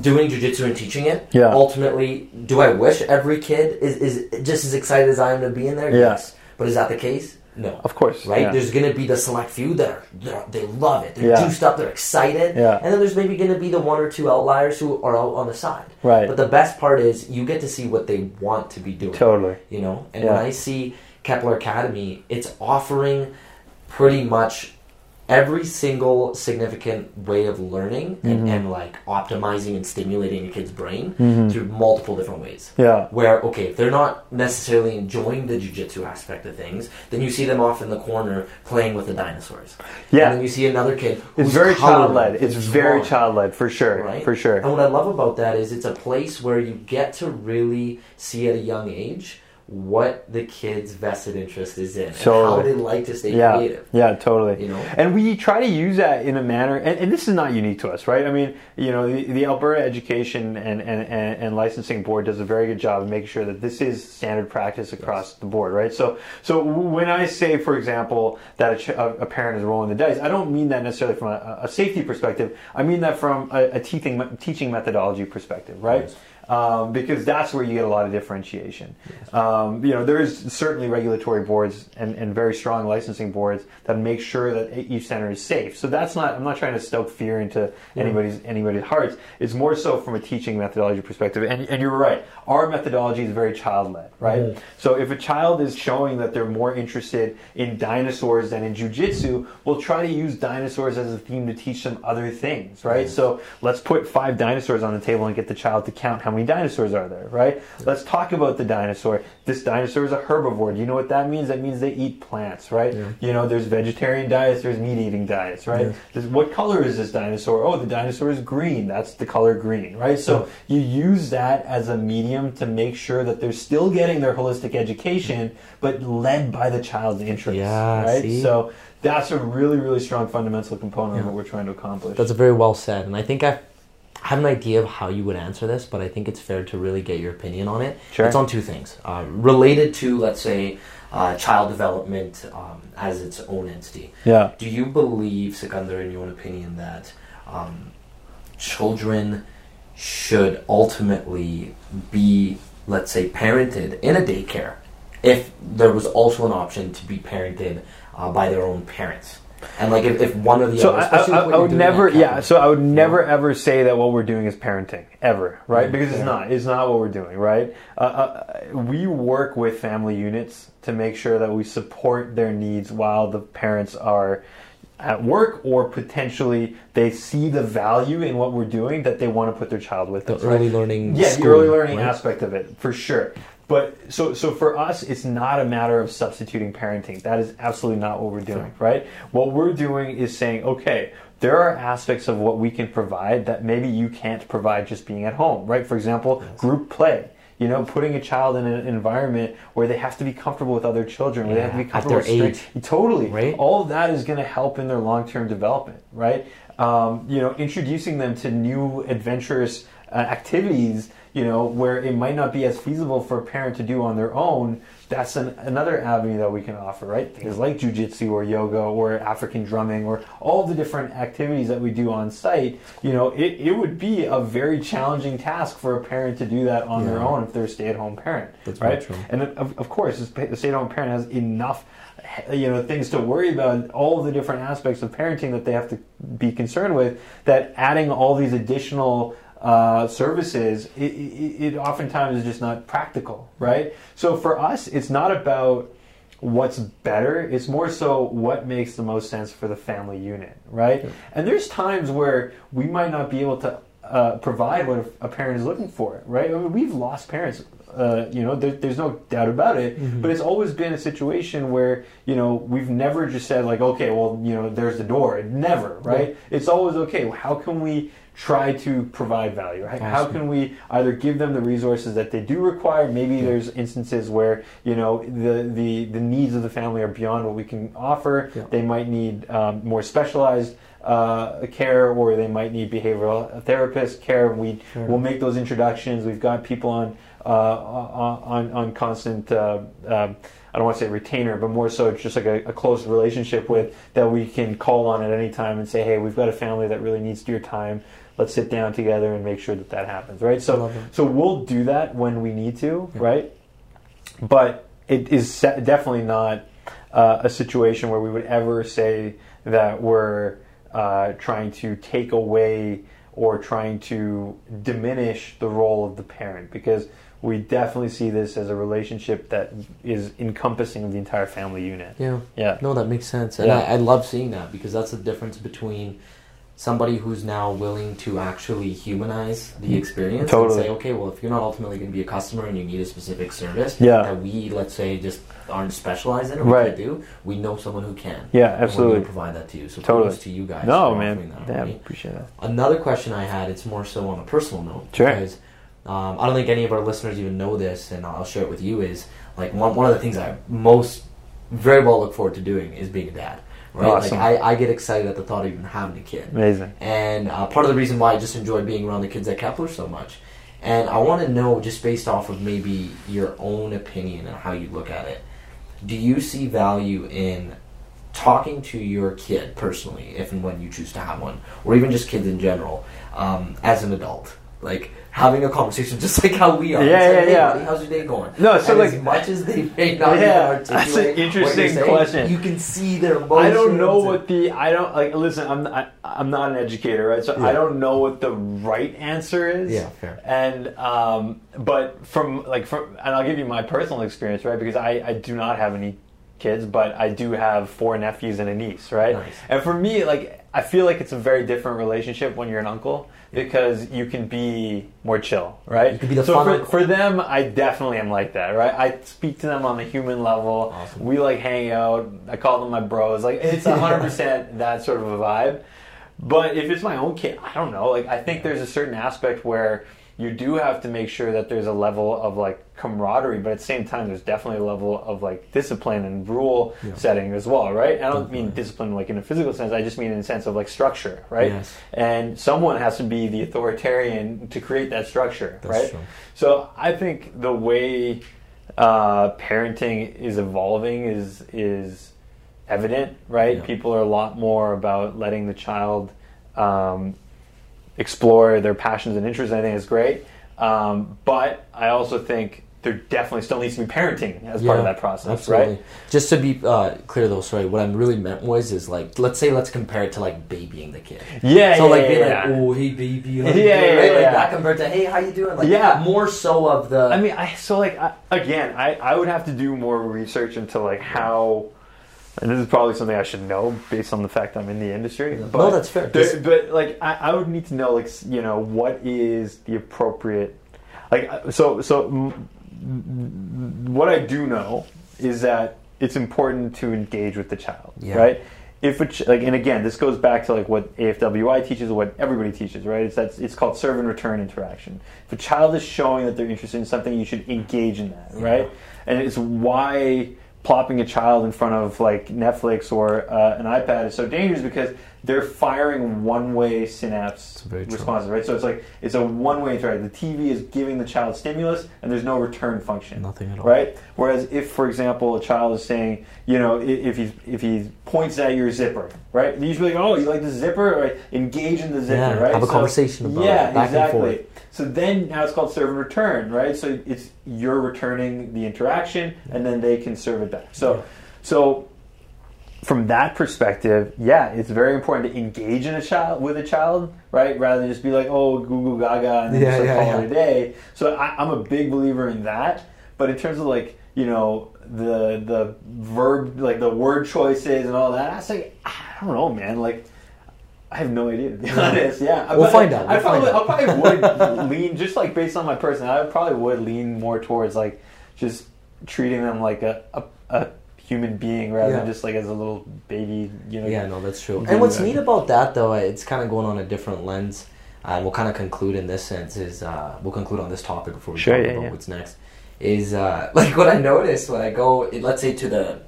doing jujitsu and teaching it. Yeah. Ultimately, do I wish every kid is, is just as excited as I am to be in there? Yeah. Yes. But is that the case? No. Of course. Right? yeah. There's going to be the select few that are, they're, love it. They're Yeah. juiced up. They're excited. Yeah. And then there's maybe going to be the one or two outliers who are out on the side. Right. But the best part is you get to see what they want to be doing Totally. you know and Yeah. when i see kepler academy it's offering pretty much every single significant way of learning Mm-hmm. and, and like optimizing and stimulating a kid's brain Mm-hmm. through multiple different ways Yeah. where okay if they're not necessarily enjoying the jiu-jitsu aspect of things then you see them off in the corner playing with the dinosaurs Yeah. and then you see another kid It's very child led. It's very child led for sure. right? For sure. And what I love about that is it's a place where you get to really see at a young age what the kid's vested interest is in and how they like to stay yeah. creative. Yeah, totally. You know? And we try to use that in a manner, and, and this is not unique to us, right? I mean, you know, the, the Alberta Education and, and, and, Licensing Board does a very good job of making sure that this is standard practice across the board, right? So, so when I say, for example, that a, ch- a parent is rolling the dice, I don't mean that necessarily from a, a safety perspective. I mean that from a, a teaching teaching methodology perspective, right? Yes. Um, because that's where you get a lot of differentiation. Um, you know, there's certainly regulatory boards and, and very strong licensing boards that make sure that each center is safe. So that's not. I'm not trying to stoke fear into anybody's anybody's hearts. It's more so from a teaching methodology perspective. And, and you're right. Our methodology is very child led, right? So if a child is showing that they're more interested in dinosaurs than in jujitsu, we'll try to use dinosaurs as a theme to teach them other things, right? So let's put five dinosaurs on the table and get the child to count how many dinosaurs are there, right? Let's talk about the dinosaur. This dinosaur is a herbivore. Do you know what that means? That means they eat plants, right? You know, there's vegetarian diets, there's meat eating diets, right? There's- what color is this dinosaur? Oh, the dinosaur is green. That's the color green, right? So you use that as a medium to make sure that they're still getting their holistic education, but led by the child's interests, Yeah, right? see? So that's a really, really strong fundamental component of what we're trying to accomplish. That's very well said, and I think I have an idea of how you would answer this, but I think it's fair to really get your opinion on it. Sure. It's on two things uh, related to, let's say, uh, child development um, as its own entity. yeah. Do you believe, Sikandar, in your own opinion, that um, children should ultimately be, let's say, parented in a daycare if there was also an option to be parented uh, by their own parents? And like if, if one or the So other, I, especially I, with what I would never, yeah. So I would never ever say that what we're doing is parenting ever, right? Yeah, Because it's yeah. not. It's not what we're doing, right? Uh, uh, we work with family units to make sure that we support their needs while the parents are at work or potentially they see the value in what we're doing that they want to put their child with the us, right? early learning, yeah, the early learning right? aspect of it for sure. But so so for us, it's not a matter of substituting parenting. That is absolutely not what we're doing, right? What we're doing is saying, okay, there are aspects of what we can provide that maybe you can't provide just being at home, right? For example, group play. You know, putting a child in an environment where they have to be comfortable with other children, where they have to be Yeah, at comfortable their with strang- Totally, Right. All of that is going to help in their long-term development, right? Um, you know, introducing them to new adventurous uh, activities, you know, where it might not be as feasible for a parent to do on their own. That's an, another avenue that we can offer, right? Things like jujitsu or yoga or African drumming or all the different activities that we do on site. You know, it, it would be a very challenging task for a parent to do that on their own if they're a stay-at-home parent, That's right? true. And of, of course, the stay-at-home parent has enough, you know, things to worry about, all the different aspects of parenting that they have to be concerned with. That adding all these additional uh, services, it, it, it oftentimes is just not practical, right? So for us, it's not about what's better. It's more so what makes the most sense for the family unit, right? And there's times where we might not be able to uh, provide what a parent is looking for, right? I mean, we've lost parents. Uh, you know, there, there's no doubt about it. But it's always been a situation where you know we've never just said like, okay, well, you know, there's the door. Never, right? It's always okay. well, How can we try to provide value? How, how can we either give them the resources that they do require? Maybe there's instances where you know the, the the needs of the family are beyond what we can offer. Yeah. They might need um, more specialized uh, care, or they might need behavioral therapist care. We Sure. will make those introductions. We've got people on uh, on on constant. Uh, um, I don't want to say retainer, but more so it's just like a, a close relationship with that we can call on at any time and say, hey, we've got a family that really needs your time. Let's sit down together and make sure that that happens, right? So, so we'll do that when we need to, Yeah. right? But it is definitely not uh, a situation where we would ever say that we're uh, trying to take away or trying to diminish the role of the parent because we definitely see this as a relationship that is encompassing of the entire family unit. Yeah. Yeah. No, that makes sense, and Yeah. I, I love seeing that because that's the difference between somebody who's now willing to actually humanize the experience Totally. and say, okay, well, if you're not ultimately going to be a customer and you need a specific service Yeah. that we, let's say, just aren't specialized in or Right. we do, we know someone who can. Yeah, absolutely. provide that to you. So Totally. to you guys. No, man. That, Yeah, right? appreciate that. Another question I had, it's more so on a personal note. Sure. Because um, I don't think any of our listeners even know this, and I'll share it with you, is like one, one of the things I most very well look forward to doing is being a dad. Right? Awesome. Like I, I get excited at the thought of even having a kid. Amazing. And uh, part of the reason why I just enjoy being around the kids at Kepler so much. And I want to know, just based off of maybe your own opinion and how you look at it, do you see value in talking to your kid personally, if and when you choose to have one, or even just kids in general, um, as an adult? Like having a conversation <laughs> just like how we are. Yeah, It's like, yeah, hey, yeah. buddy, how's your day going? No, so, And like- as much as they may not Yeah, even that's an articulate interesting saying, question. You can see their emotions. I don't know what the I don't like. Listen, I'm I, I'm not an educator, right? So Yeah. I don't know what the right answer is. Yeah, fair. And um, but from like from and I'll give you my personal experience, right? Because I I do not have any kids, but I do have four nephews and a niece, right? Nice. And for me, like I feel like it's a very different relationship when you're an uncle because you can be more chill, right? You can be the so for, for them, I definitely am like that, right? I speak to them on the human level. Awesome. We like hang out. I call them my bros. Like it's hundred <laughs> percent that sort of a vibe. But if it's my own kid, I don't know. Like I think there's a certain aspect where you do have to make sure that there's a level of like camaraderie, but at the same time, there's definitely a level of like discipline and rule Yeah. setting as well, right? I don't mean discipline like in a physical sense. I just mean in the sense of like structure, right? Yes. And someone has to be the authoritarian to create that structure, That's right? true. So I think the way uh, parenting is evolving is is evident, right? Yeah. People are a lot more about letting the child um, explore their passions and interests. I think is great, um, but I also think there definitely still needs to be parenting as part of that process, absolutely. right? Just to be uh, clear, though, sorry, what I really meant was is like, let's say, let's compare it to like babying the kid. Yeah, so yeah, like yeah, being yeah. like, oh hey baby, Yeah, you doing?" yeah, right? Like yeah. that compared to hey, how you doing? Like Yeah. more so of the. I mean, I so like I, again, I, I would have to do more research into like how, and this is probably something I should know based on the fact I'm in the industry. But, No, that's fair. there- but like I, I would need to know like you know what is the appropriate, like uh, so so. What I do know is that it's important to engage with the child, Yeah. right? if a ch- like, and again, this goes back to like what AFWI teaches, what everybody teaches, right? It's that it's called serve and return interaction. If a child is showing that they're interested in something, you should engage in that, right? And it's why plopping a child in front of like Netflix or uh, an iPad is so dangerous because they're firing one-way synapse responses, right? So it's like it's a one-way interaction. The TV is giving the child stimulus, and there's no return function. Nothing at all. right? Whereas if, for example, a child is saying, you know, if he if he points at your zipper, right? You should be like, oh, you like the zipper? Right? Engage in the zipper, Yeah, right? have a conversation about yeah, it, and exactly. So then now it's called serve and return, right? So it's you're returning the interaction, and then they can serve it back. So, so from that perspective, yeah, it's very important to engage in a child with a child, right? Rather than just be like, oh, Google Gaga, and then Yeah, just like yeah, call yeah. it a day. So I, I'm a big believer in that. But in terms of like, you know, the the verb, like the word choices and all that, I say like, I don't know, man. Like, I have no idea to be <laughs> honest. Yeah, We'll But find out. I We'll probably, find I probably would <laughs> lean just like based on my personality. I probably would lean more towards like just treating them like a a, a human being rather Yeah. than just like as a little baby. You know. Yeah, no, that's true. And what's neat about that, though, it's kind of going on a different lens. And we'll kind of conclude in this sense is uh, we'll conclude on this topic before we Sure, talk yeah, about yeah. what's next. Is uh, <laughs> like what I noticed when I go, let's say to the,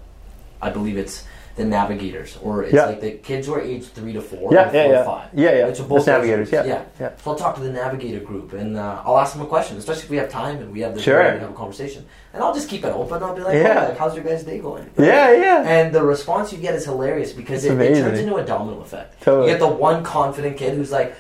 I believe it's the navigators, or it's Yeah. like the kids who are age three to four, Yeah, or yeah, four yeah. to five. Yeah, yeah. Right, That's both navigators, groups, yeah, yeah. So I'll talk to the navigator group, and uh, I'll ask them a question, especially if we have time and we have the Sure. to have a conversation. And I'll just keep it open. I'll be like, Yeah. oh, like, how's your guys' day going? Yeah, yeah. And the response you get is hilarious because it, it turns into a domino effect. Totally. You get the one confident kid who's like,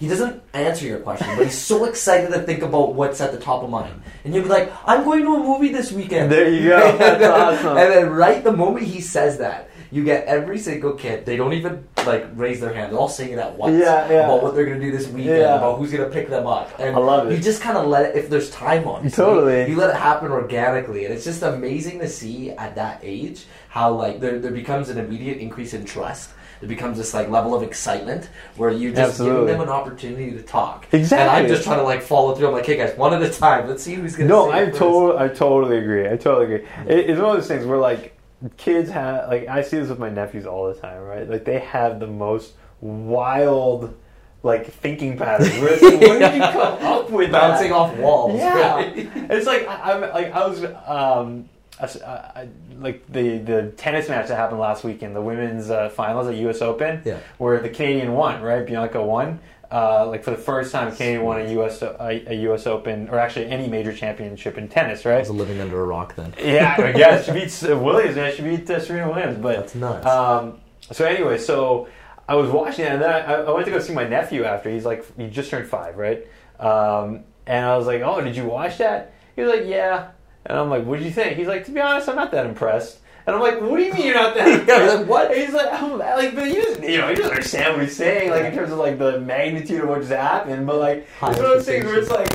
he doesn't answer your question, but he's so excited to think about what's at the top of mind. And you'll be like, I'm going to a movie this weekend. There you go. <laughs> That's awesome. and then right the moment he says that, you get every single kid. They don't even like raise their hand. They're all saying it at once Yeah, yeah. about what they're gonna do this weekend, Yeah. about who's gonna pick them up. And I love it. You just kind of let it if there's time on. Totally. You let it happen organically, and it's just amazing to see at that age how like there there becomes an immediate increase in trust. it becomes this like level of excitement where you're just Absolutely. giving them an opportunity to talk. Exactly. And I'm just trying to like follow through. I'm like, hey guys, one at a time. Let's see who's gonna. No, I totally, I totally agree. I totally agree. It, it's one of those things where like kids have, like I see this with my nephews all the time, right? Like they have the most wild, like thinking patterns. Where it's like, where did you <laughs> come up with that? bouncing off walls. Yeah, <laughs> it's like I, I'm like I was um, I- I- like the the tennis match that happened last weekend, the women's uh, finals at U.S. Open, Yeah. where the Canadian won, right? Bianca won. Uh, like for the first time, Canadian won a U.S. o- a, U.S. Open, or actually any major championship in tennis, I right? was living under a rock then. Yeah, I guess she beats <laughs> uh, Williams. Man, she beat uh, Serena Williams, but That's nuts. um, so anyway, so I was watching it, and then I, I went to go see my nephew after. He's like, he just turned five, right? Um, and I was like, oh, did you watch that? He was like, yeah. And I'm like, what did you think? He's like, to be honest, I'm not that impressed. And I'm like, what do you mean you're not that? <laughs> Yeah, like, what? And he's like, I'm like, but you, just, you know, he doesn't understand what he's saying, like in terms of like the magnitude of what just happened. But like, High it's one of those things where it's like,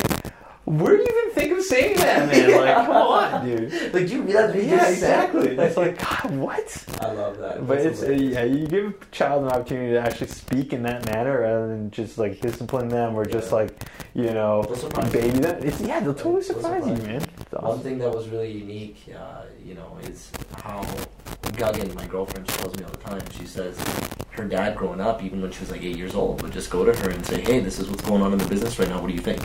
where do you even think of saying that, man? Like, <laughs> come on, dude. like you realize what you Yeah, exactly. It's like, God, what? I love that. But That's it's uh, hilarious. yeah, you give a child an opportunity to actually speak in that manner rather than just like discipline them or just Yeah. like you know baby them. It's yeah, they'll totally They'll surprise you, man. It's One thing that was really unique, uh, you know, is how Guggen, my girlfriend, she tells me all the time. She says her dad, growing up, even when she was like eight years old, would just go to her and say, "Hey, this is what's going on in the business right now. What do you think?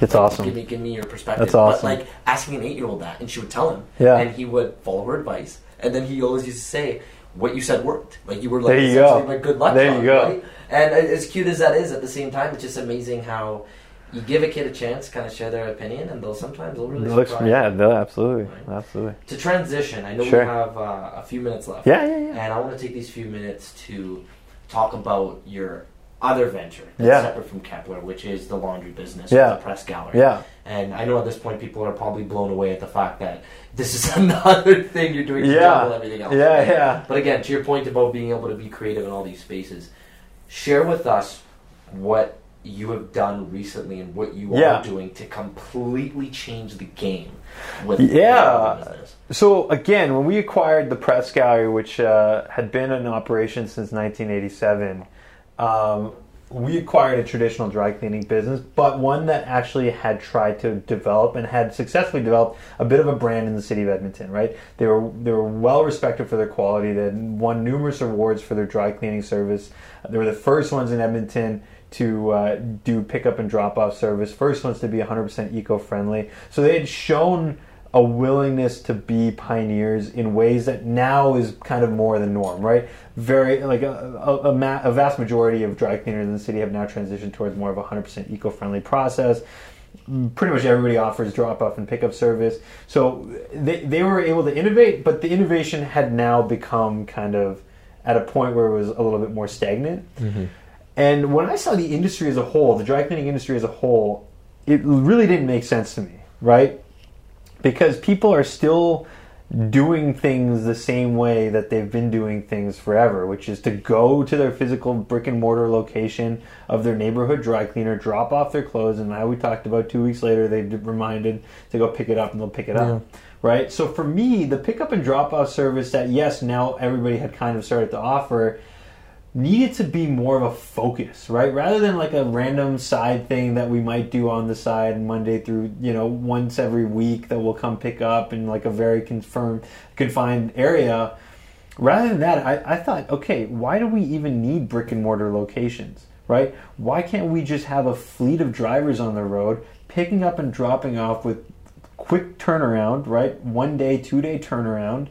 It's Give awesome. me, give me your perspective." That's awesome. But like asking an eight-year-old that, and she would tell him, Yeah. and he would follow her advice, and then he always used to say. What you said worked. Like you were like There you go. like good luck. There you go. Right? And as cute as that is, at the same time, it's just amazing how you give a kid a chance, kind of share their opinion, and they'll sometimes they'll really looks- yeah, they'll absolutely, Right. absolutely. To transition, I know Sure. we have uh, a few minutes left. Yeah, yeah, yeah. And I want to take these few minutes to talk about your other venture that's Yeah. separate from Kepler, which is the laundry business, Yeah. the press gallery. Yeah, And I know at this point people are probably blown away at the fact that this is <laughs> another thing you're doing to Yeah. everything else. yeah, right? yeah. But again, to your point about being able to be creative in all these spaces, share with us what you have done recently and what you Yeah. are doing to completely change the game with Yeah. So again, when we acquired the press gallery, which uh, had been in operation since 1987, um, we acquired a traditional dry cleaning business, but one that actually had tried to develop and had successfully developed a bit of a brand in the city of Edmonton. Right? They were they were well respected for their quality. They had won numerous awards for their dry cleaning service. They were the first ones in Edmonton to uh, do pickup and drop off service. First ones to be 100% eco friendly. So they had shown a willingness to be pioneers in ways that now is kind of more the norm, right? Very like a, a, a, ma- a vast majority of dry cleaners in the city have now transitioned towards more of a 100% eco-friendly process. Pretty much everybody offers drop-off and pickup service, so they they were able to innovate, but the innovation had now become kind of at a point where it was a little bit more stagnant. Mm-hmm. And when I saw the industry as a whole, the dry cleaning industry as a whole, it really didn't make sense to me, right? because people are still doing things the same way that they've been doing things forever, which is to go to their physical brick and mortar location of their neighborhood dry cleaner, drop off their clothes, and now we talked about two weeks later they reminded to go pick it up and they'll pick it up. Right? So for me, the pickup and drop off service that yes, now everybody had kind of started to offer needed to be more of a focus, right? Rather than like a random side thing that we might do on the side Monday through, you know, once every week that we'll come pick up in like a very confirmed, confined area. Rather than that, I, I thought, okay, why do we even need brick and mortar locations, right? Why can't we just have a fleet of drivers on the road picking up and dropping off with quick turnaround, right? One day, two day turnaround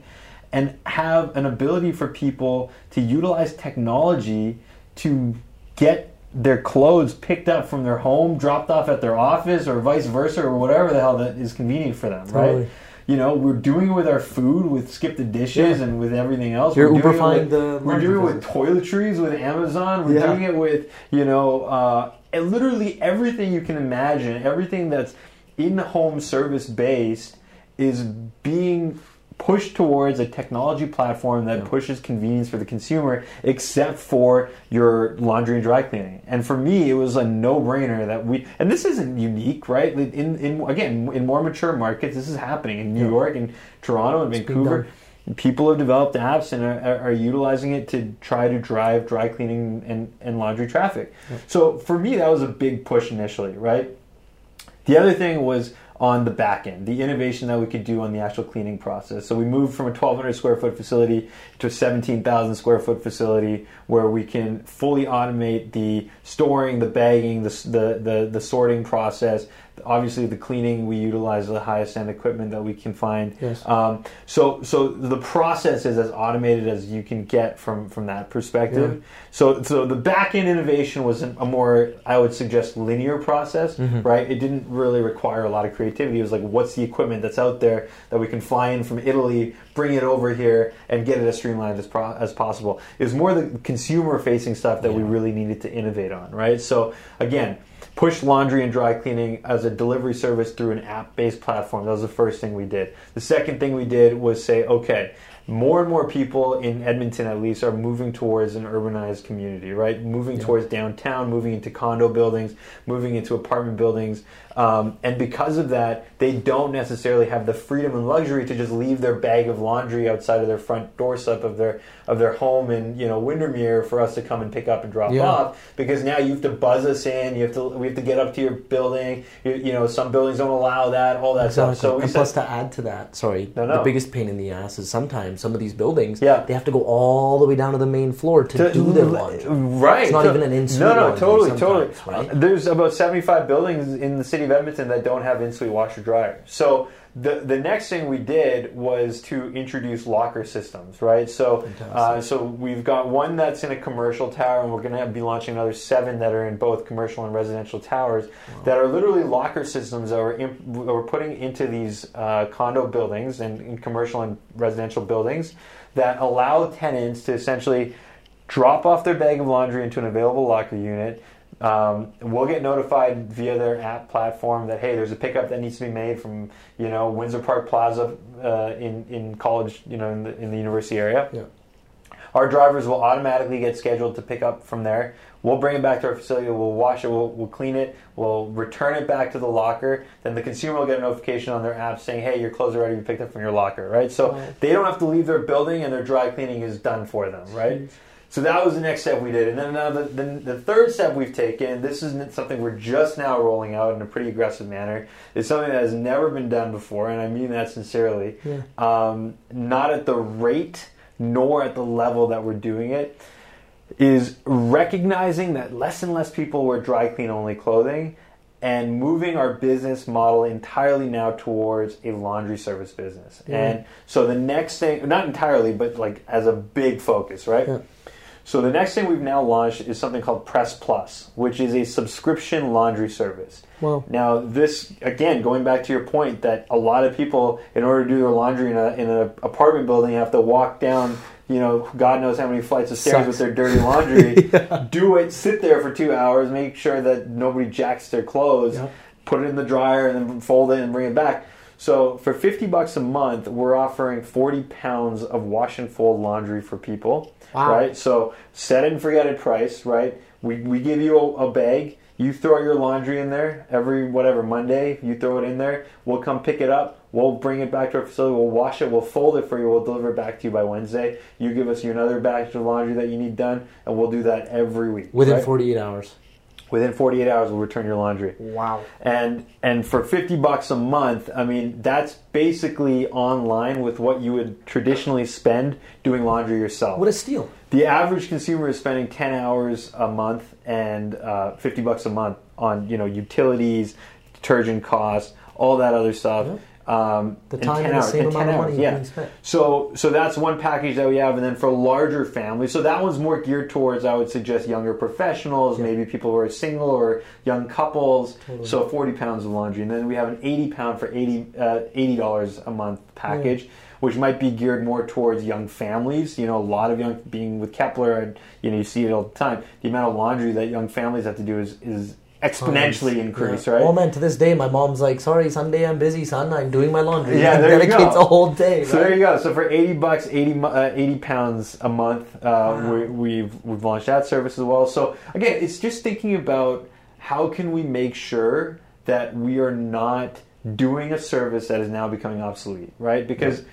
and have an ability for people to utilize technology to get their clothes picked up from their home, dropped off at their office, or vice versa, or whatever the hell that is convenient for them, totally. right? You know, we're doing it with our food, with skip the dishes, yeah. and with everything else. You're we're doing it with, We're doing it with toiletries with Amazon. We're yeah. doing it with you know, uh, literally everything you can imagine. Everything that's in home service based is being push towards a technology platform that pushes convenience for the consumer, except for your laundry and dry cleaning. And for me, it was a no-brainer that we. And this isn't unique, right? In, in again, in more mature markets, this is happening in New yeah. York and Toronto and Vancouver. People have developed apps and are, are, utilizing it to try to drive dry cleaning and, and laundry traffic. Yeah. So for me, that was a big push initially, right? The other thing was on the back end, the innovation that we could do on the actual cleaning process. So we moved from a 1,200 square foot facility to a 17,000 square foot facility where we can fully automate the storing, the bagging, the, the, the, the sorting process, obviously the cleaning we utilize the highest end equipment that we can find yes. Um, so so the process is as automated as you can get from from that perspective yeah. so so the back end innovation was a more i would suggest linear process mm-hmm. right it didn't really require a lot of creativity it was like what's the equipment that's out there that we can fly in from italy bring it over here and get it as streamlined as, pro- as possible it was more the consumer facing stuff that yeah. we really needed to innovate on right so again push laundry and dry cleaning as a delivery service through an app based platform. That was the first thing we did. The second thing we did was say, okay, more and more people in Edmonton, at least, are moving towards an urbanized community, right? Moving yeah. towards downtown, moving into condo buildings, moving into apartment buildings. Um, and because of that, they don't necessarily have the freedom and luxury to just leave their bag of laundry outside of their front doorstep of their of their home in you know Windermere for us to come and pick up and drop yeah. off. Because now you have to buzz us in. You have to we have to get up to your building. You, you know some buildings don't allow that. All that exactly. stuff. So and plus to add to that, sorry, no, no. the biggest pain in the ass is sometimes some of these buildings, yeah. they have to go all the way down to the main floor to, to do their laundry. Right. It's not even an in No, no, totally, totally. Right? There's about 75 buildings in the city of Edmonton that don't have in-suite washer dryer. So the the next thing we did was to introduce locker systems, right? So uh, so we've got one that's in a commercial tower, and we're going to be launching another seven that are in both commercial and residential towers wow. that are literally locker systems that we're, we're putting into these uh, condo buildings and in commercial and residential buildings that allow tenants to essentially drop off their bag of laundry into an available locker unit um, we'll get notified via their app platform that hey, there's a pickup that needs to be made from you know Windsor Park Plaza uh, in in college, you know, in the, in the university area. Yeah. Our drivers will automatically get scheduled to pick up from there. We'll bring it back to our facility. We'll wash it. We'll, we'll clean it. We'll return it back to the locker. Then the consumer will get a notification on their app saying, "Hey, your clothes are ready to be picked up from your locker." Right. So right. they don't have to leave their building, and their dry cleaning is done for them. Right. So that was the next step we did, and then now the, the, the third step we've taken. This is something we're just now rolling out in a pretty aggressive manner. It's something that has never been done before, and I mean that sincerely. Yeah. Um, not at the rate nor at the level that we're doing it. Is recognizing that less and less people wear dry clean only clothing and moving our business model entirely now towards a laundry service business. And so the next thing, not entirely, but like as a big focus, right? Yeah. So the next thing we've now launched is something called Press Plus, which is a subscription laundry service. Wow. Now, this again, going back to your point that a lot of people, in order to do their laundry in, a, in an apartment building, have to walk down, you know, God knows how many flights of stairs Sucks. with their dirty laundry. <laughs> Do it, sit there for two hours, make sure that nobody jacks their clothes, Yep. put it in the dryer, and then fold it and bring it back. So for fifty bucks a month, we're offering forty pounds of wash and fold laundry for people. Wow. Right. So set it and forget it price. Right. We we give you a, a bag. You throw your laundry in there every whatever Monday. You throw it in there. We'll come pick it up. We'll bring it back to our facility. We'll wash it. We'll fold it for you. We'll deliver it back to you by Wednesday. You give us your another batch of laundry that you need done, and we'll do that every week. Within right? 48 hours. Within 48 hours, we'll return your laundry Wow. and and for 50 bucks a month i mean that's basically online with what you would traditionally spend doing laundry yourself What a steal. the average consumer is spending 10 hours a month and uh, 50 bucks a month on you know utilities detergent costs all that other stuff um, The time and the hours, same amount of money yeah. So, so that's one package that we have, and then for larger families, so that one's more geared towards, I would suggest, younger professionals, Yeah. maybe people who are single or young couples. Totally. So, forty pounds of laundry, and then we have an eighty pound for 80 uh, eighty dollars a month package. Which might be geared more towards young families. You know, a lot of young being with Kepler, and you know, you see it all the time. The amount of laundry that young families have to do is is exponentially Tons. increased, Yeah. right? Oh man, to this day, my mom's like, "Sorry, Sunday I'm busy, son. I'm doing my laundry." Yeah, there you dedicates go. a whole day. So there you go. So for eighty bucks, 80, uh, 80 pounds a month, uh, Wow. we, we've we've launched that service as well. So again, it's just thinking about how can we make sure that we are not doing a service that is now becoming obsolete, right? Because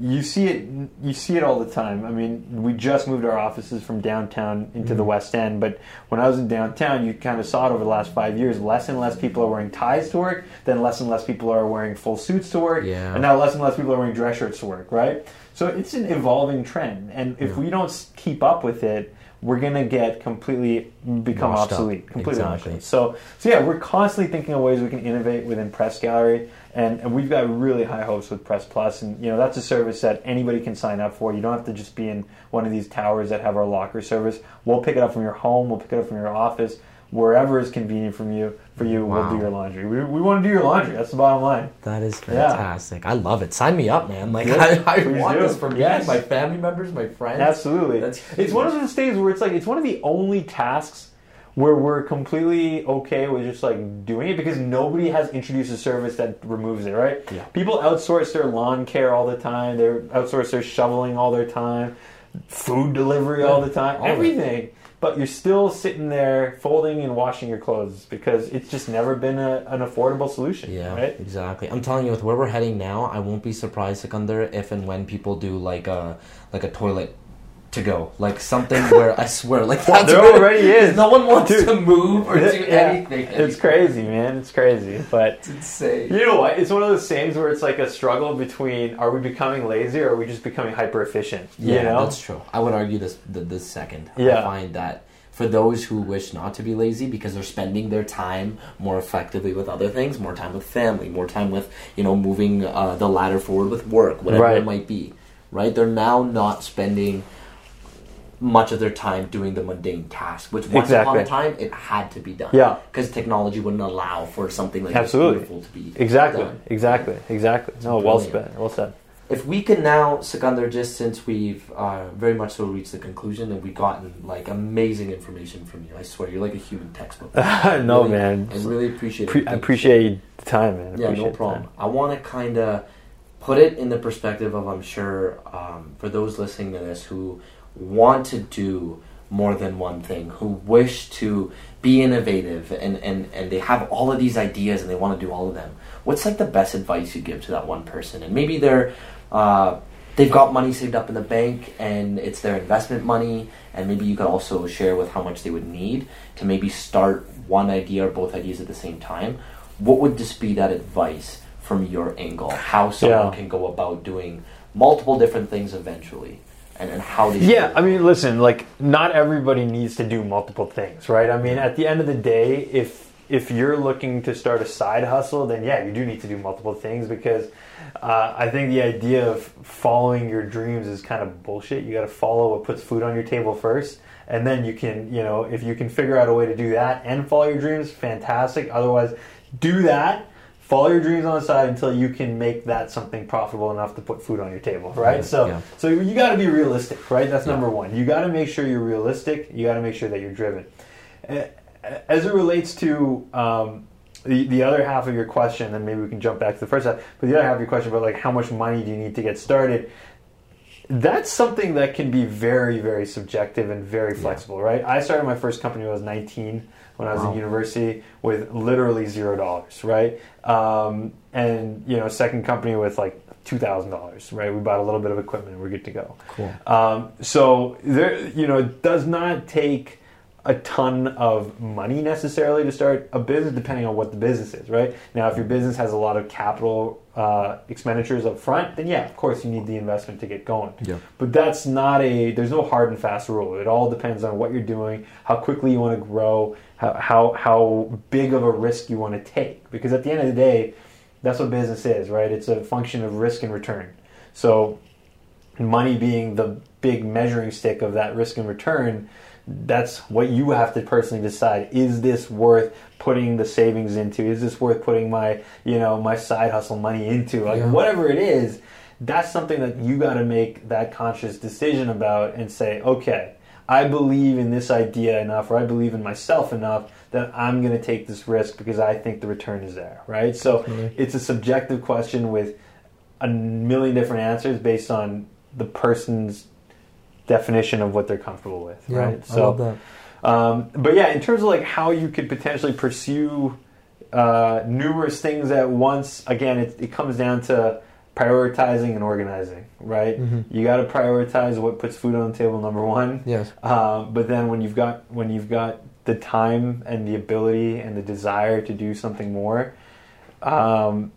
you see it you see it all the time. I mean, we just moved our offices from downtown into Mm-hmm. the West End, but when I was in downtown, you kind of saw it over the last five years. Less and less people are wearing ties to work, then less and less people are wearing full suits to work, Yeah. and now less and less people are wearing dress shirts to work, right? So it's an evolving trend, and if we don't keep up with it, we're gonna get completely become Washed up. obsolete, completely Exactly. obsolete. So, so yeah, we're constantly thinking of ways we can innovate within Press Gallery, and, and we've got really high hopes with Press Plus, and you know that's a service that anybody can sign up for. You don't have to just be in one of these towers that have our locker service. We'll pick it up from your home. We'll pick it up from your office. Wherever is convenient from you, for you, we'll do your laundry. We, we want to do your laundry. That's the bottom line. That is Yeah. fantastic. I love it. Sign me up, man. Like Yeah, <laughs> I, I want do. this for me, Yes. my family members, my friends. Absolutely. That's it's one of those days where it's like it's one of the only tasks where we're completely okay with just like doing it because nobody has introduced a service that removes it, right? Yeah. People outsource their lawn care all the time. They outsource their shoveling all their time, food delivery all the time, all it. But you're still sitting there folding and washing your clothes because it's just never been a, an affordable solution, Yeah, right? exactly. I'm telling you, with where we're heading now, I won't be surprised, Sikandar, if and when people do like a like a toilet to go, like something where I swear, like <laughs> that's there already is. No one wants Dude. to move or do Yeah, anything. It's crazy, man. It's crazy, but. It's insane. You know what? It's one of those things where it's like a struggle between are we becoming lazy or are we just becoming hyper efficient? Yeah, you know? that's true. I would argue this the, this second. Yeah. I find that for those who wish not to be lazy because they're spending their time more effectively with other things, more time with family, more time with you know moving uh, the ladder forward with work, whatever Right. it might be. Right? They're now not spending much of their time doing the mundane task, which once upon a time it had to be done. Yeah. because technology wouldn't allow for something like Absolutely. this beautiful to be Exactly, done. exactly, exactly. No, well said. Well said. If we can now, Sikandar, just since we've uh, very much so reached the conclusion and we've gotten like amazing information from you, I swear you're like a human textbook. <laughs> no, Really- man. I really appreciate Pre- it. I appreciate the time, man. Yeah, no problem. I want to kind of put it in the perspective of, I'm sure, um, for those listening to this who want to do more than one thing, who wish to be innovative and, and, and they have all of these ideas and they want to do all of them. What's like the best advice you give to that one person? And maybe they're uh, they've got money saved up in the bank and it's their investment money and maybe you could also share with how much they would need to maybe start one idea or both ideas at the same time what would just be that advice from your angle how someone Yeah. can go about doing multiple different things eventually and, and how should Yeah? I mean, listen, like not everybody needs to do multiple things, right? I mean, at the end of the day, if if you're looking to start a side hustle, then yeah, you do need to do multiple things because uh, I think the idea of following your dreams is kind of bullshit. You got to follow what puts food on your table first, and then you can, you know, if you can figure out a way to do that and follow your dreams, fantastic. Otherwise, do that. Follow your dreams on the side until you can make that something profitable enough to put food on your table, right? Yeah, So, yeah. so you got to be realistic, right? That's Yeah. number one. You got to make sure you're realistic. You got to make sure that you're driven. As it relates to um, the the other half of your question, then maybe we can jump back to the first half. But the other half of your question about like how much money do you need to get started? That's something that can be very, very subjective and very flexible, right? I started my first company when I was 19 when I was Wow. in university with literally zero dollars, right? Um, and you know, second company with like two thousand dollars, right? We bought a little bit of equipment, and we're good to go. Cool. Um, so there, you know, it does not take a ton of money necessarily to start a business, depending on what the business is, right? Now, if your business has a lot of capital uh, expenditures up front, then yeah, of course, you need the investment to get going. Yeah. But that's not a. There's no hard and fast rule. It all depends on what you're doing, how quickly you want to grow, how how, how big of a risk you want to take. Because at the end of the day, that's what business is, right? It's a function of risk and return. So money being the big measuring stick of that risk and return, that's what you have to personally decide. Is this worth putting the savings into? Is this worth putting my, you know, my side hustle money into? Like Yeah. whatever it is, that's something that you got to make that conscious decision about and say, okay, I believe in this idea enough, or I believe in myself enough that I'm going to take this risk because I think the return is there, right? So it's a subjective question with a million different answers based on the person's definition of what they're comfortable with, Yeah, right? That. Um, but yeah, in terms of like how you could potentially pursue uh, numerous things at once, again, it, it comes down to prioritizing and organizing, right? Mm-hmm. You got to prioritize what puts food on the table, number one. Yes. Um, but then when you've got when you've got the time and the ability and the desire to do something more, um,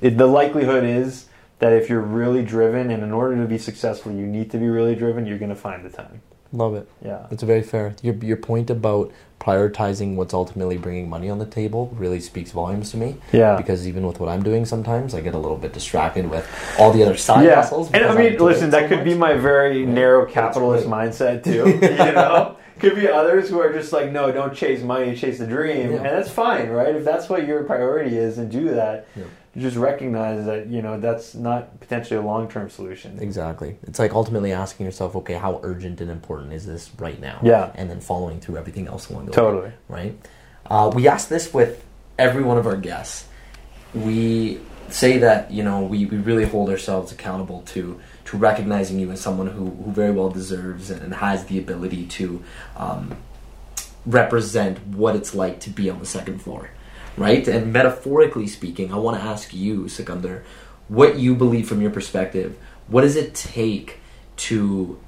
it, the likelihood is that if you're really driven, and in order to be successful, you need to be really driven. You're going to find the time. Love it. Yeah. That's very fair. Your, your point about prioritizing what's ultimately bringing money on the table really speaks volumes to me. Yeah. Because even with what I'm doing, sometimes I get a little bit distracted with all the other side yeah. hustles. And I mean, listen, that so could be my very narrow capitalist mindset <laughs> too. you know, could be others who are just like, no, don't chase money, chase the dream, Yeah. and that's fine, right? If that's what your priority is, and do that. Yeah. Just recognize that you know that's not potentially a long term solution. Exactly. It's like ultimately asking yourself, okay, how urgent and important is this right now? Yeah. And then following through everything else along the way. Totally. Right? Uh, we ask this with every one of our guests. We say that, you know, we, we really hold ourselves accountable to to recognizing you as someone who, who very well deserves and has the ability to um, represent what it's like to be on the second floor, right? And metaphorically speaking, I want to ask you, Sikandar, what you believe from your perspective. What does it take to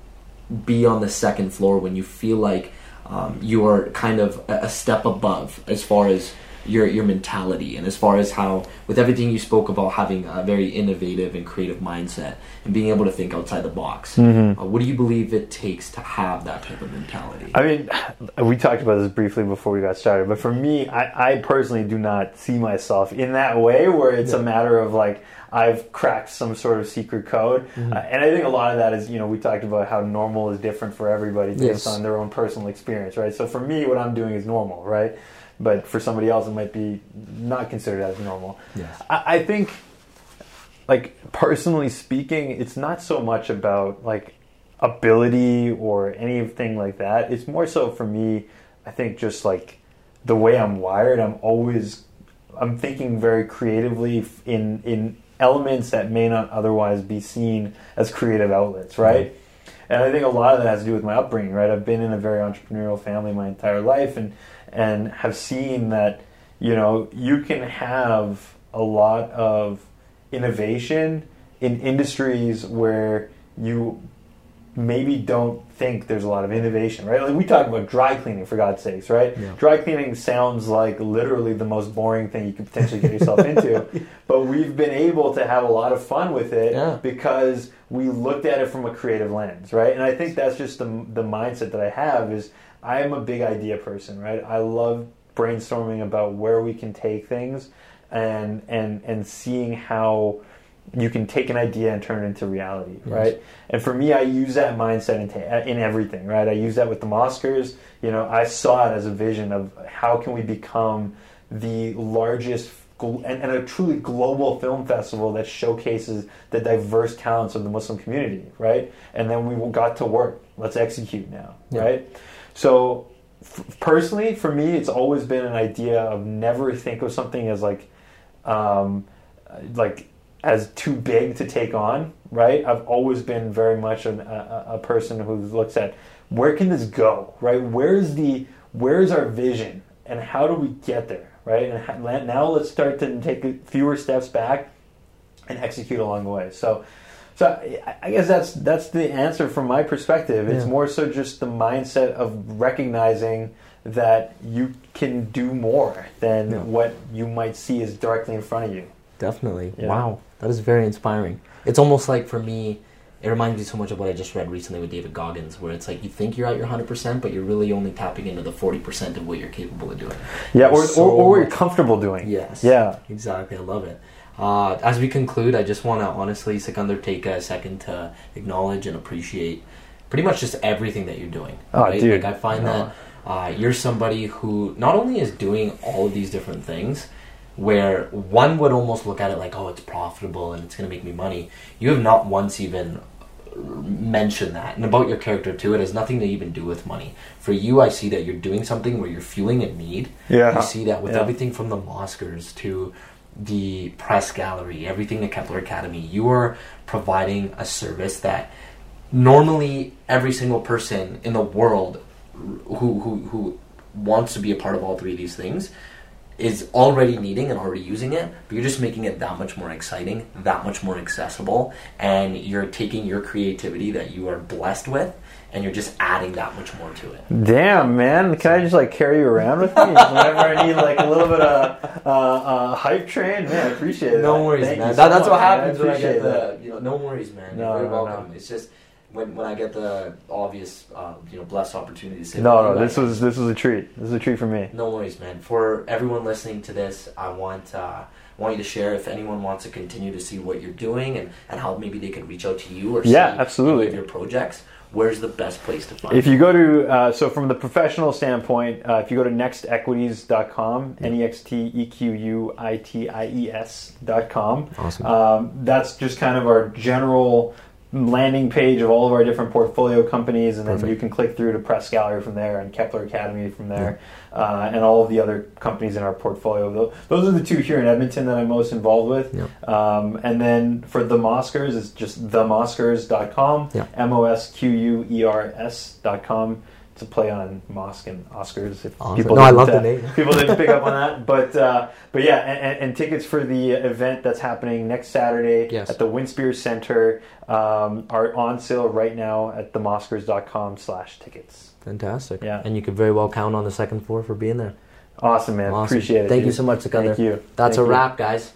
be on the second floor when you feel like um, you are kind of a step above as far as your your mentality and as far as how with everything you spoke about having a very innovative and creative mindset and being able to think outside the box. Uh, what do you believe it takes to have that type of mentality? I mean, <sighs> we talked about this briefly before we got started, but for me, I, I personally do not see myself in that way where it's a matter of like I've cracked some sort of secret code. Uh, and I think a lot of that is, you know, we talked about how normal is different for everybody based Yes. on their own personal experience, right? So for me, what I'm doing is normal, right? But for somebody else, it might be not considered as normal. Yes. I, I think like personally speaking, it's not so much about like ability or anything like that. It's more so for me, I think just like the way I'm wired, I'm always I'm thinking very creatively in in elements that may not otherwise be seen as creative outlets, right? And I think a lot of that has to do with my upbringing, right? I've been in a very entrepreneurial family my entire life and and have seen that, you know, you can have a lot of innovation in industries where you maybe don't think there's a lot of innovation, right? Like we talk about dry cleaning for God's sakes, right? Yeah. Dry cleaning sounds like literally the most boring thing you could potentially get yourself <laughs> into, but we've been able to have a lot of fun with it Yeah. because we looked at it from a creative lens, right? And I think that's just the the mindset that I have is I am a big idea person, right? I love brainstorming about where we can take things and and and seeing how you can take an idea and turn it into reality, Yes. right? And for me, I use that mindset in, in everything, right? I use that with the Mosquers. You know, I saw it as a vision of how can we become the largest and, and a truly global film festival that showcases the diverse talents of the Muslim community, right? And then we got to work. Let's execute now, Yeah. right? So, f- personally, for me, it's always been an idea of never think of something as like, um, like as too big to take on, right? I've always been very much an, a, a person who looks at where can this go, right? Where's the where's our vision, and how do we get there, right? And now let's start to take fewer steps back and execute along the way. So, so I- I guess that's that's the answer from my perspective. It's Yeah. more so just the mindset of recognizing that you can do more than Yeah. what you might see is directly in front of you. Definitely. Yeah. Wow. That is very inspiring. It's almost like for me, it reminds me so much of what I just read recently with David Goggins, where it's like you think you're at your 100%, but you're really only tapping into the 40% of what you're capable of doing. Yeah, or, so or, or what you're comfortable doing. Yes. Yeah. Exactly. I love it. Uh, as we conclude, I just want to honestly, Sikandar, take a second to acknowledge and appreciate pretty much just everything that you're doing. Oh, dude. Like I find No. that uh, you're somebody who not only is doing all of these different things, where one would almost look at it like, oh, it's profitable and it's going to make me money. You have not once even mentioned that. And about your character too, it has nothing to even do with money. For you, I see that you're doing something where you're feeling a need. Yeah. You see that with Yeah. everything from the Mosquers to the press gallery, everything at Kepler Academy. You are providing a service that normally every single person in the world who, who, who wants to be a part of all three of these things is already needing and already using it, but you're just making it that much more exciting, that much more accessible, and you're taking your creativity that you are blessed with and you're just adding that much more to it. Damn, man! Can I just like carry you around with me <laughs> whenever I need like a little bit of uh, uh, hype train? Man, I appreciate it. No worries, Thank man. That, so that's what much, happens when I get the. that. You know, no worries, man. No, You're no, welcome. no. It's just when when I get the obvious, uh, you know, blessed say. No, no, this was this was a treat. This is a treat for me. No worries, man. For everyone listening to this, I want uh, want you to share if anyone wants to continue to see what you're doing and, and how maybe they can reach out to you or Yeah, see absolutely. your projects. Where's the best place to find? If you go to, uh, so from the professional standpoint, uh, if you go to nextequities.com, N E X T E Q U I T I E S.com, Awesome. um, that's just kind of our general landing page of all of our different portfolio companies, and then Perfect. you can click through to Press Gallery from there and Kepler Academy from there, uh, and all of the other companies in our portfolio. Tho- Those are the two here in Edmonton that I'm most involved with. Yep. Um, and then for the Mosquers, it's just themosquers.com, Yeah. M O S Q U E R S.com. To play on Mosque and Oscars, if Awesome. people No, I love the uh, name. <laughs> people didn't pick up on that, <laughs> but uh, but yeah, and, and, tickets for the event that's happening next Saturday Yes. at the Winspear Center um, are on sale right now at themosquers.com slash tickets. Fantastic. Yeah. And you could very well count on the second floor for being there. Awesome, man. Awesome. Appreciate it. Thank you so much, Sikandar. Thank you. That's Thank a you. wrap, guys.